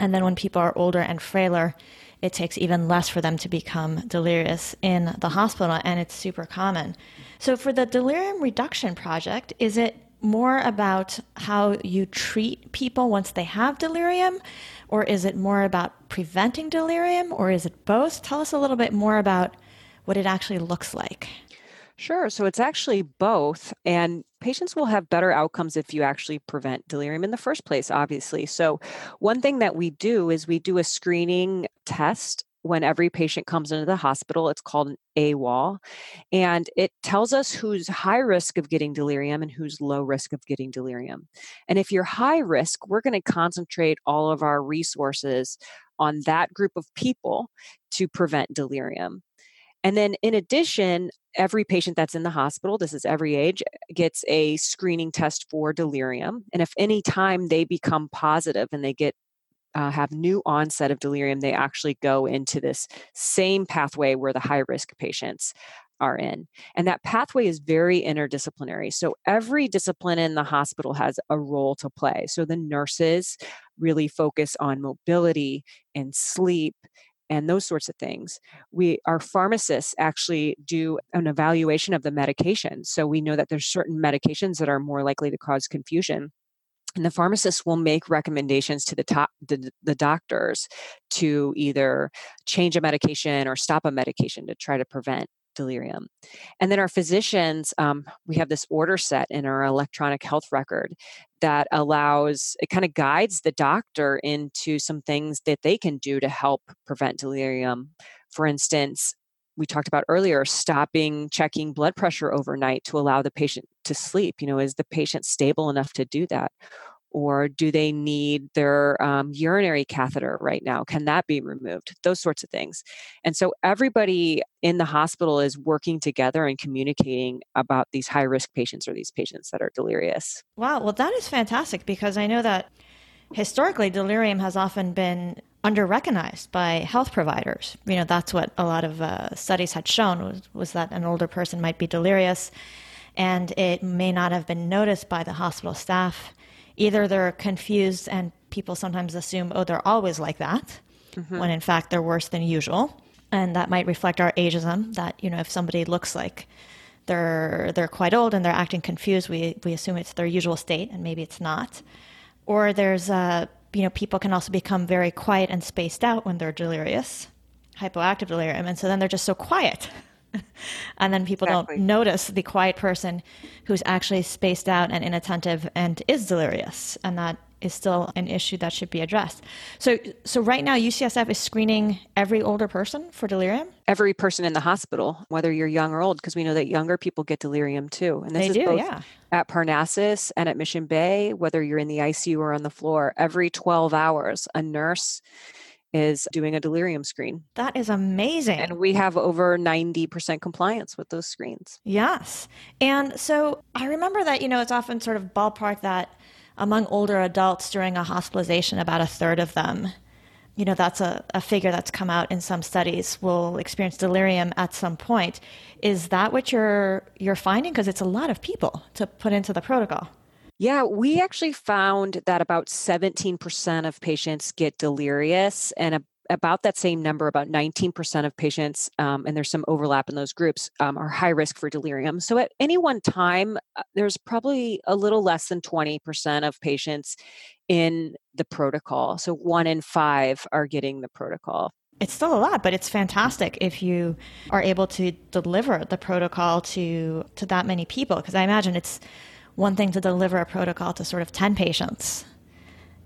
And then, when people are older and frailer, it takes even less for them to become delirious in the hospital, and it's super common. So, for the Delirium Reduction Project, is it more about how you treat people once they have delirium? Or is it more about preventing delirium? Or is it both? Tell us a little bit more about what it actually looks like. Sure. So it's actually both. And patients will have better outcomes if you actually prevent delirium in the first place, obviously. So, one thing that we do is we do a screening test when every patient comes into the hospital. It's called an AWOL, and it tells us who's high risk of getting delirium and who's low risk of getting delirium. And if you're high risk, we're going to concentrate all of our resources on that group of people to prevent delirium. And then, in addition, every patient that's in the hospital, this is every age, gets a screening test for delirium. And if any time they become positive and they get uh, have new onset of delirium, they actually go into this same pathway where the high risk patients are in. And that pathway is very interdisciplinary. So every discipline in the hospital has a role to play. So the nurses really focus on mobility and sleep and those sorts of things. We our pharmacists actually do an evaluation of the medication. So we know that there's certain medications that are more likely to cause confusion and the pharmacist will make recommendations to the top the, the doctors to either change a medication or stop a medication to try to prevent delirium. And then our physicians, um, we have this order set in our electronic health record that allows, it kind of guides the doctor into some things that they can do to help prevent delirium. For instance, we talked about earlier, stopping checking blood pressure overnight to allow the patient to sleep. You know, is the patient stable enough to do that? Or do they need their um, urinary catheter right now? Can that be removed? Those sorts of things. And so everybody in the hospital is working together and communicating about these high risk patients or these patients that are delirious. Wow. Well, that is fantastic because I know that historically delirium has often been under recognized by health providers. You know, that's what a lot of uh, studies had shown was, was that an older person might be delirious and it may not have been noticed by the hospital staff either they're confused and people sometimes assume, oh, they're always like that, mm-hmm. when in fact they're worse than usual. And that might reflect our ageism that, you know, if somebody looks like they're they're quite old and they're acting confused, we, we assume it's their usual state and maybe it's not. Or there's uh, you know, people can also become very quiet and spaced out when they're delirious, hypoactive delirium, and so then they're just so quiet and then people exactly. don't notice the quiet person who's actually spaced out and inattentive and is delirious and that is still an issue that should be addressed. So, so right now, UCSF is screening every older person for delirium. Every person in the hospital, whether you're young or old, because we know that younger people get delirium too. And this they is do, both yeah. At Parnassus and at Mission Bay, whether you're in the ICU or on the floor, every 12 hours, a nurse is doing a delirium screen. That is amazing. And we have over 90% compliance with those screens. Yes. And so I remember that, you know, it's often sort of ballpark that among older adults during a hospitalization, about a third of them, you know, that's a, a figure that's come out in some studies, will experience delirium at some point. Is that what you're you're finding? Because it's a lot of people to put into the protocol. Yeah, we actually found that about 17% of patients get delirious, and a, about that same number, about 19% of patients, um, and there's some overlap in those groups, um, are high risk for delirium. So at any one time, uh, there's probably a little less than 20% of patients in the protocol. So one in five are getting the protocol it's still a lot, but it's fantastic if you are able to deliver the protocol to to that many people. Because I imagine it's one thing to deliver a protocol to sort of ten patients,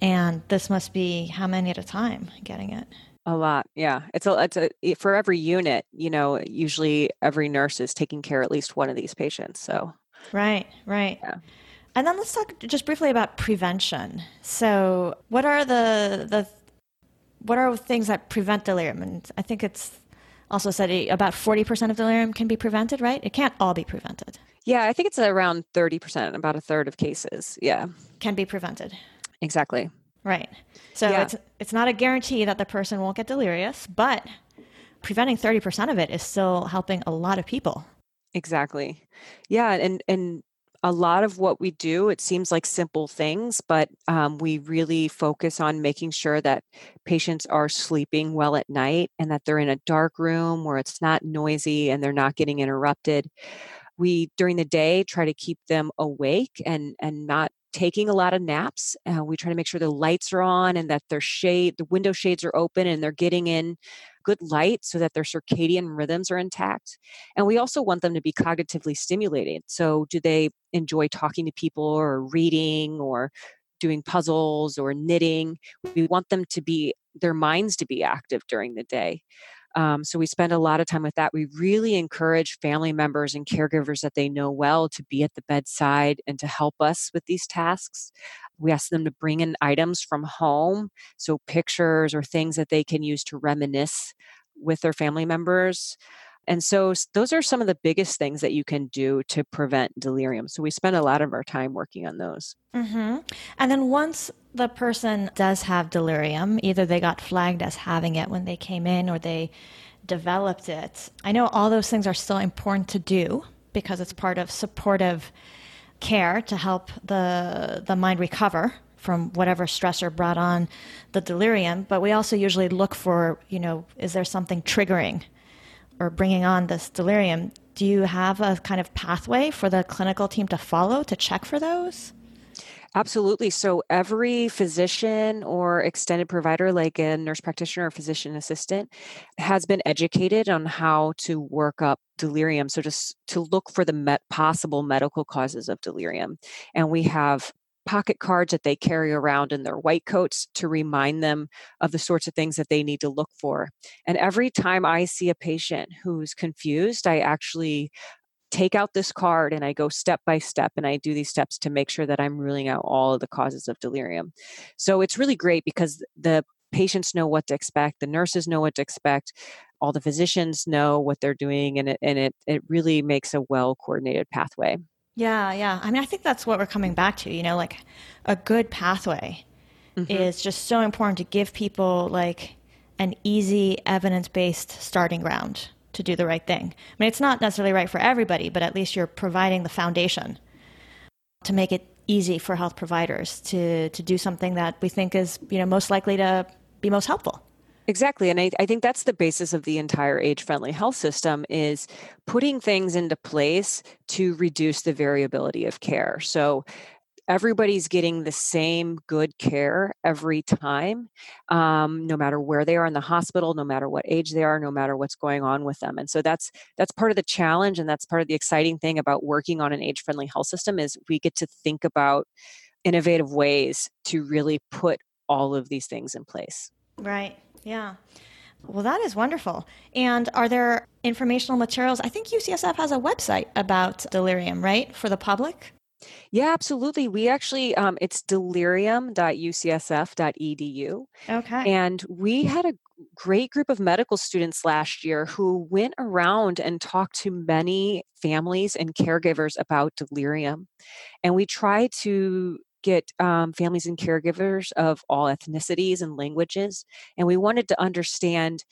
and this must be how many at a time getting it. A lot, yeah. It's a it's a for every unit. You know, usually every nurse is taking care at least one of these patients. So right, right. Yeah. And then let's talk just briefly about prevention. So, what are the the what are things that prevent delirium? And I think it's also said about 40% of delirium can be prevented, right? It can't all be prevented. Yeah, I think it's around 30%, about a third of cases. Yeah. Can be prevented. Exactly. Right. So yeah. it's it's not a guarantee that the person won't get delirious, but preventing 30% of it is still helping a lot of people. Exactly. Yeah, and and a lot of what we do, it seems like simple things, but um, we really focus on making sure that patients are sleeping well at night and that they're in a dark room where it's not noisy and they're not getting interrupted. We, during the day, try to keep them awake and, and not taking a lot of naps. Uh, we try to make sure the lights are on and that their shade, the window shades are open and they're getting in good light so that their circadian rhythms are intact. And we also want them to be cognitively stimulated. So, do they enjoy talking to people or reading or doing puzzles or knitting? We want them to be, their minds to be active during the day. Um, so we spend a lot of time with that. We really encourage family members and caregivers that they know well to be at the bedside and to help us with these tasks. We ask them to bring in items from home, so pictures or things that they can use to reminisce with their family members. And so those are some of the biggest things that you can do to prevent delirium. So we spend a lot of our time working on those. Mm-hmm. And then once the person does have delirium, either they got flagged as having it when they came in or they developed it. I know all those things are still important to do because it's part of supportive care to help the the mind recover from whatever stressor brought on the delirium, but we also usually look for, you know, is there something triggering or bringing on this delirium? Do you have a kind of pathway for the clinical team to follow to check for those? Absolutely. So every physician or extended provider, like a nurse practitioner or physician assistant, has been educated on how to work up delirium. So just to look for the met- possible medical causes of delirium. And we have pocket cards that they carry around in their white coats to remind them of the sorts of things that they need to look for. And every time I see a patient who's confused, I actually take out this card and I go step by step and I do these steps to make sure that I'm ruling out all of the causes of delirium. So it's really great because the patients know what to expect, the nurses know what to expect, all the physicians know what they're doing, and it and it it really makes a well coordinated pathway. Yeah, yeah. I mean, I think that's what we're coming back to. You know, like a good pathway mm-hmm. is just so important to give people like an easy evidence based starting ground to do the right thing. I mean, it's not necessarily right for everybody, but at least you're providing the foundation to make it easy for health providers to, to do something that we think is, you know, most likely to be most helpful. Exactly. And I, I, think that's the basis of the entire age friendly health system is putting things into place to reduce the variability of care. So everybody's getting the same good care every time, um, no matter where they are in the hospital, no matter what age they are, no matter what's going on with them. And so that's that's part of the challenge, and that's part of the exciting thing about working on an age-friendly health system is we get to think about innovative ways to really put all of these things in place. Right. Yeah. Well, that is wonderful. And are there informational materials? I think UCSF has a website about delirium, right, for the public? Yeah, absolutely. We actually, um, it's delirium.ucsf.edu. Okay. And we had a great group of medical students last year who went around and talked to many families and caregivers about delirium. And we tried to get um, families and caregivers of all ethnicities and languages. And we wanted to understand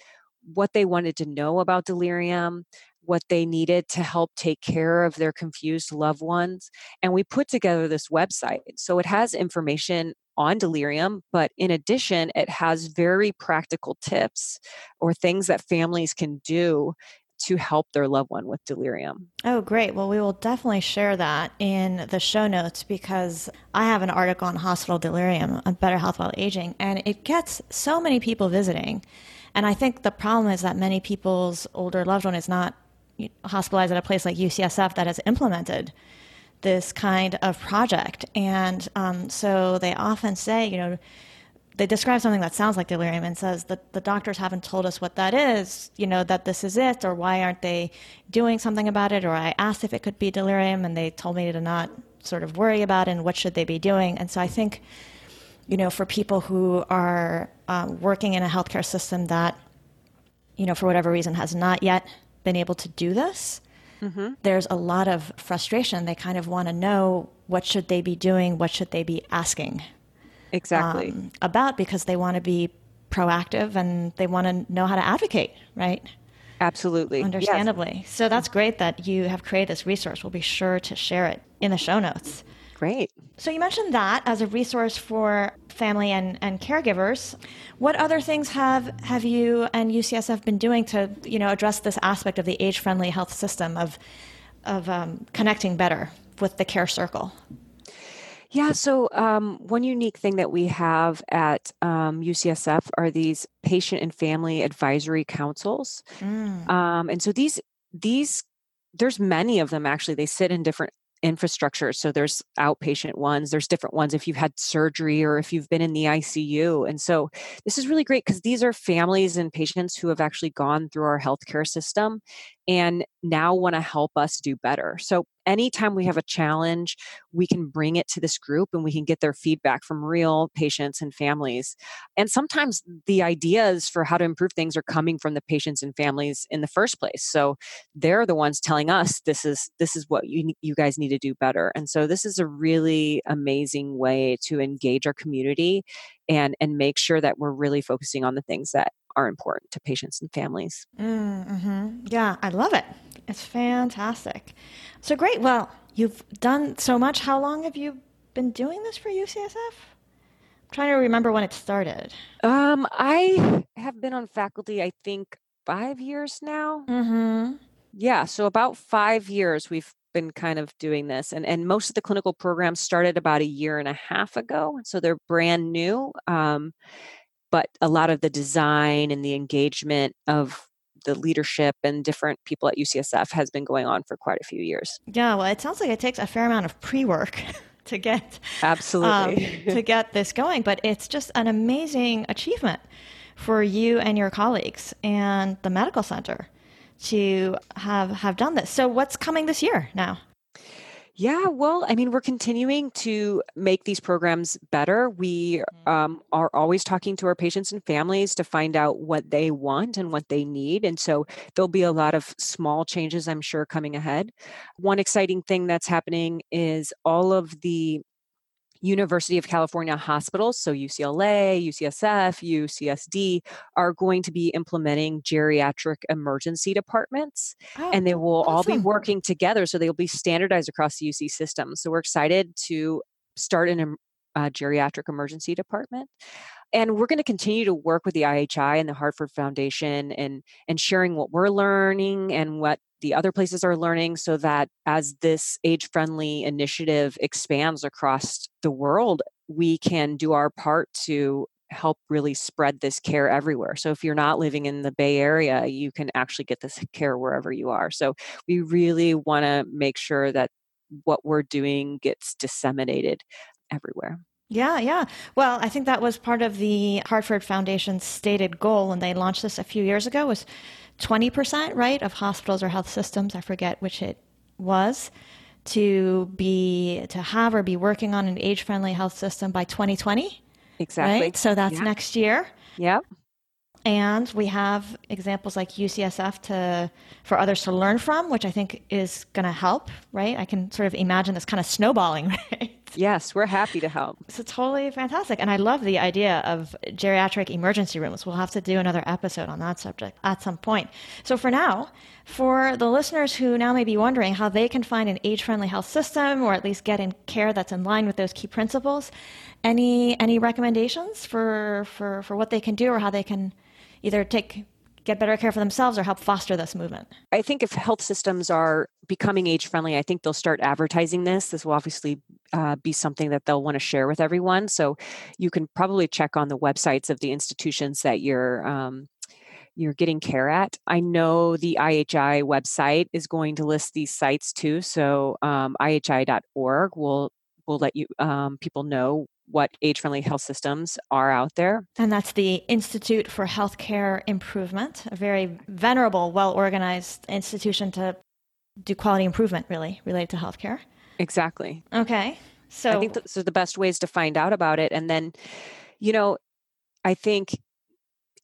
what they wanted to know about delirium, what they needed to help take care of their confused loved ones. And we put together this website. So it has information on delirium, but in addition, it has very practical tips or things that families can do to help their loved one with delirium. Oh, great. Well, we will definitely share that in the show notes because I have an article on hospital delirium on better health while aging, and it gets so many people visiting. And I think the problem is that many people's older loved one is not hospitalized at a place like UCSF that has implemented this kind of project. And um, so they often say, you know, they describe something that sounds like delirium and says that the doctors haven't told us what that is, you know, that this is it, or why aren't they doing something about it, or I asked if it could be delirium and they told me to not sort of worry about it and what should they be doing. And so I think, you know, for people who are um, working in a healthcare system that, you know, for whatever reason has not yet been able to do this, mm-hmm. there's a lot of frustration. They kind of want to know what should they be doing, what should they be asking exactly um, about because they want to be proactive and they want to know how to advocate, right? Absolutely. Understandably. Yes. So that's great that you have created this resource. We'll be sure to share it in the show notes. Great. So you mentioned that as a resource for family and, and caregivers. What other things have, have you and UCSF been doing to you know address this aspect of the age friendly health system of of um, connecting better with the care circle? Yeah, so um, one unique thing that we have at um, UCSF are these patient and family advisory councils, mm. um, and so these these there's many of them actually. They sit in different infrastructure. So there's outpatient ones, there's different ones if you've had surgery or if you've been in the ICU. And so this is really great because these are families and patients who have actually gone through our healthcare system and now want to help us do better. So anytime we have a challenge, we can bring it to this group and we can get their feedback from real patients and families. And sometimes the ideas for how to improve things are coming from the patients and families in the first place. So they're the ones telling us this is this is what you you guys need to do better. And so this is a really amazing way to engage our community and and make sure that we're really focusing on the things that are important to patients and families. Mm-hmm. Yeah, I love it. It's fantastic. So great. Well, you've done so much. How long have you been doing this for UCSF? I'm trying to remember when it started. Um, I have been on faculty, I think, five years now. Mm-hmm. Yeah, so about five years we've been kind of doing this, and and most of the clinical programs started about a year and a half ago, so they're brand new. Um, but a lot of the design and the engagement of the leadership and different people at UCSF has been going on for quite a few years. Yeah, well, it sounds like it takes a fair amount of pre-work to get absolutely um, to get this going, but it's just an amazing achievement for you and your colleagues and the medical center to have have done this. So, what's coming this year now? Yeah, well, I mean, we're continuing to make these programs better. We mm-hmm. um, are always talking to our patients and families to find out what they want and what they need. And so there'll be a lot of small changes, I'm sure, coming ahead. One exciting thing that's happening is all of the University of California hospitals, so UCLA, UCSF, UCSD, are going to be implementing geriatric emergency departments. Oh, and they will awesome. all be working together. So they'll be standardized across the UC system. So we're excited to start an uh, geriatric emergency department and we're going to continue to work with the IHI and the Hartford Foundation and and sharing what we're learning and what the other places are learning so that as this age friendly initiative expands across the world we can do our part to help really spread this care everywhere. So if you're not living in the Bay Area, you can actually get this care wherever you are. So we really want to make sure that what we're doing gets disseminated everywhere. Yeah, yeah. Well, I think that was part of the Hartford Foundation's stated goal when they launched this a few years ago was 20%, right, of hospitals or health systems, I forget which it was, to be to have or be working on an age-friendly health system by 2020. Exactly. Right? So that's yeah. next year. Yep. And we have examples like UCSF to for others to learn from, which I think is going to help, right? I can sort of imagine this kind of snowballing, right? Yes, we're happy to help. So totally fantastic. And I love the idea of geriatric emergency rooms. We'll have to do another episode on that subject at some point. So for now, for the listeners who now may be wondering how they can find an age-friendly health system or at least get in care that's in line with those key principles, any any recommendations for for, for what they can do or how they can either take get better care for themselves or help foster this movement? I think if health systems are becoming age friendly, I think they'll start advertising this. This will obviously uh, be something that they'll want to share with everyone. So you can probably check on the websites of the institutions that you're. Um, you're getting care at. I know the IHI website is going to list these sites too. So um, IHI.org will will let you um, people know what age friendly health systems are out there. And that's the Institute for Healthcare Improvement, a very venerable, well organized institution to do quality improvement, really, related to healthcare. Exactly. Okay. So I think those are the best ways to find out about it. And then, you know, I think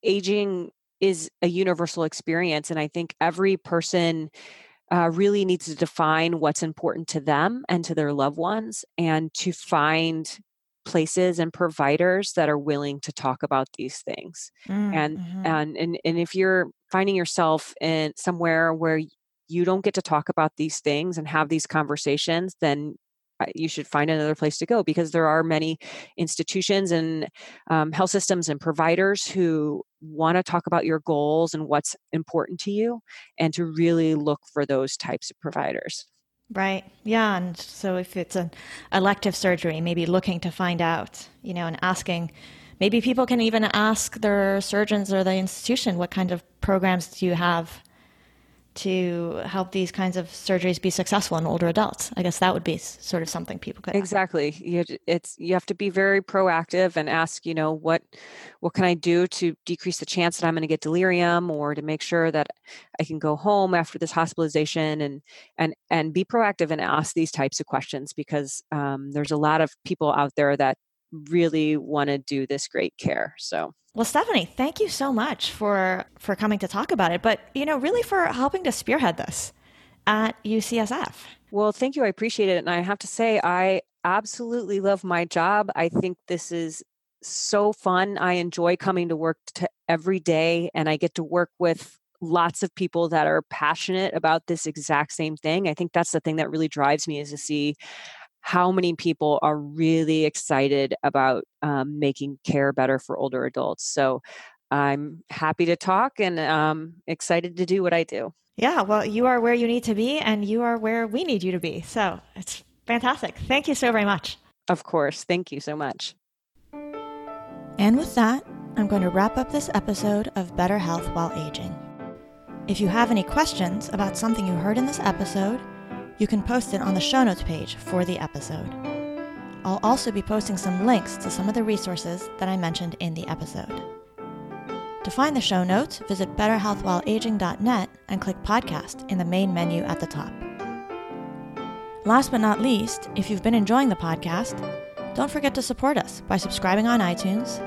aging is a universal experience. And I think every person uh, really needs to define what's important to them and to their loved ones and to find places and providers that are willing to talk about these things mm, and, mm-hmm. and and and if you're finding yourself in somewhere where you don't get to talk about these things and have these conversations then uh, you should find another place to go because there are many institutions and um, health systems and providers who want to talk about your goals and what's important to you and to really look for those types of providers Right. Yeah. And so if it's an elective surgery, maybe looking to find out, you know, and asking, maybe people can even ask their surgeons or the institution, what kind of programs do you have to help these kinds of surgeries be successful in older adults. I guess that would be sort of something people could exactly. You, it's you have to be very proactive and ask, you know, what what can I do to decrease the chance that I'm going to get delirium, or to make sure that I can go home after this hospitalization, and and and be proactive and ask these types of questions because um, there's a lot of people out there that really want to do this great care. So well, Stephanie, thank you so much for for coming to talk about it, but you know, really for helping to spearhead this at UCSF. Well, thank you. I appreciate it, and I have to say, I absolutely love my job. I think this is so fun. I enjoy coming to work to every day, and I get to work with lots of people that are passionate about this exact same thing. I think that's the thing that really drives me is to see how many people are really excited about um, making care better for older adults. So I'm happy to talk and um, excited to do what I do. Yeah, well, you are where you need to be, and you are where we need you to be. So it's fantastic. Thank you so very much. Of course. Thank you so much. And with that, I'm going to wrap up this episode of Better Health While Aging. If you have any questions about something you heard in this episode, you can post it on the show notes page for the episode. I'll also be posting some links to some of the resources that I mentioned in the episode. To find the show notes, visit betterhealthwhileaging.net and click podcast in the main menu at the top. Last but not least, if you've been enjoying the podcast, don't forget to support us by subscribing on iTunes,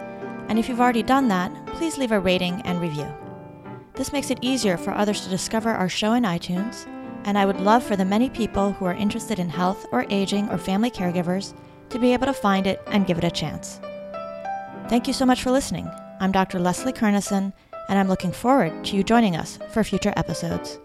and if you've already done that, please leave a rating and review. This makes it easier for others to discover our show in iTunes and I would love for the many people who are interested in health or aging or family caregivers to be able to find it and give it a chance. Thank you so much for listening. I'm Dr. Leslie Kernisan, and I'm looking forward to you joining us for future episodes.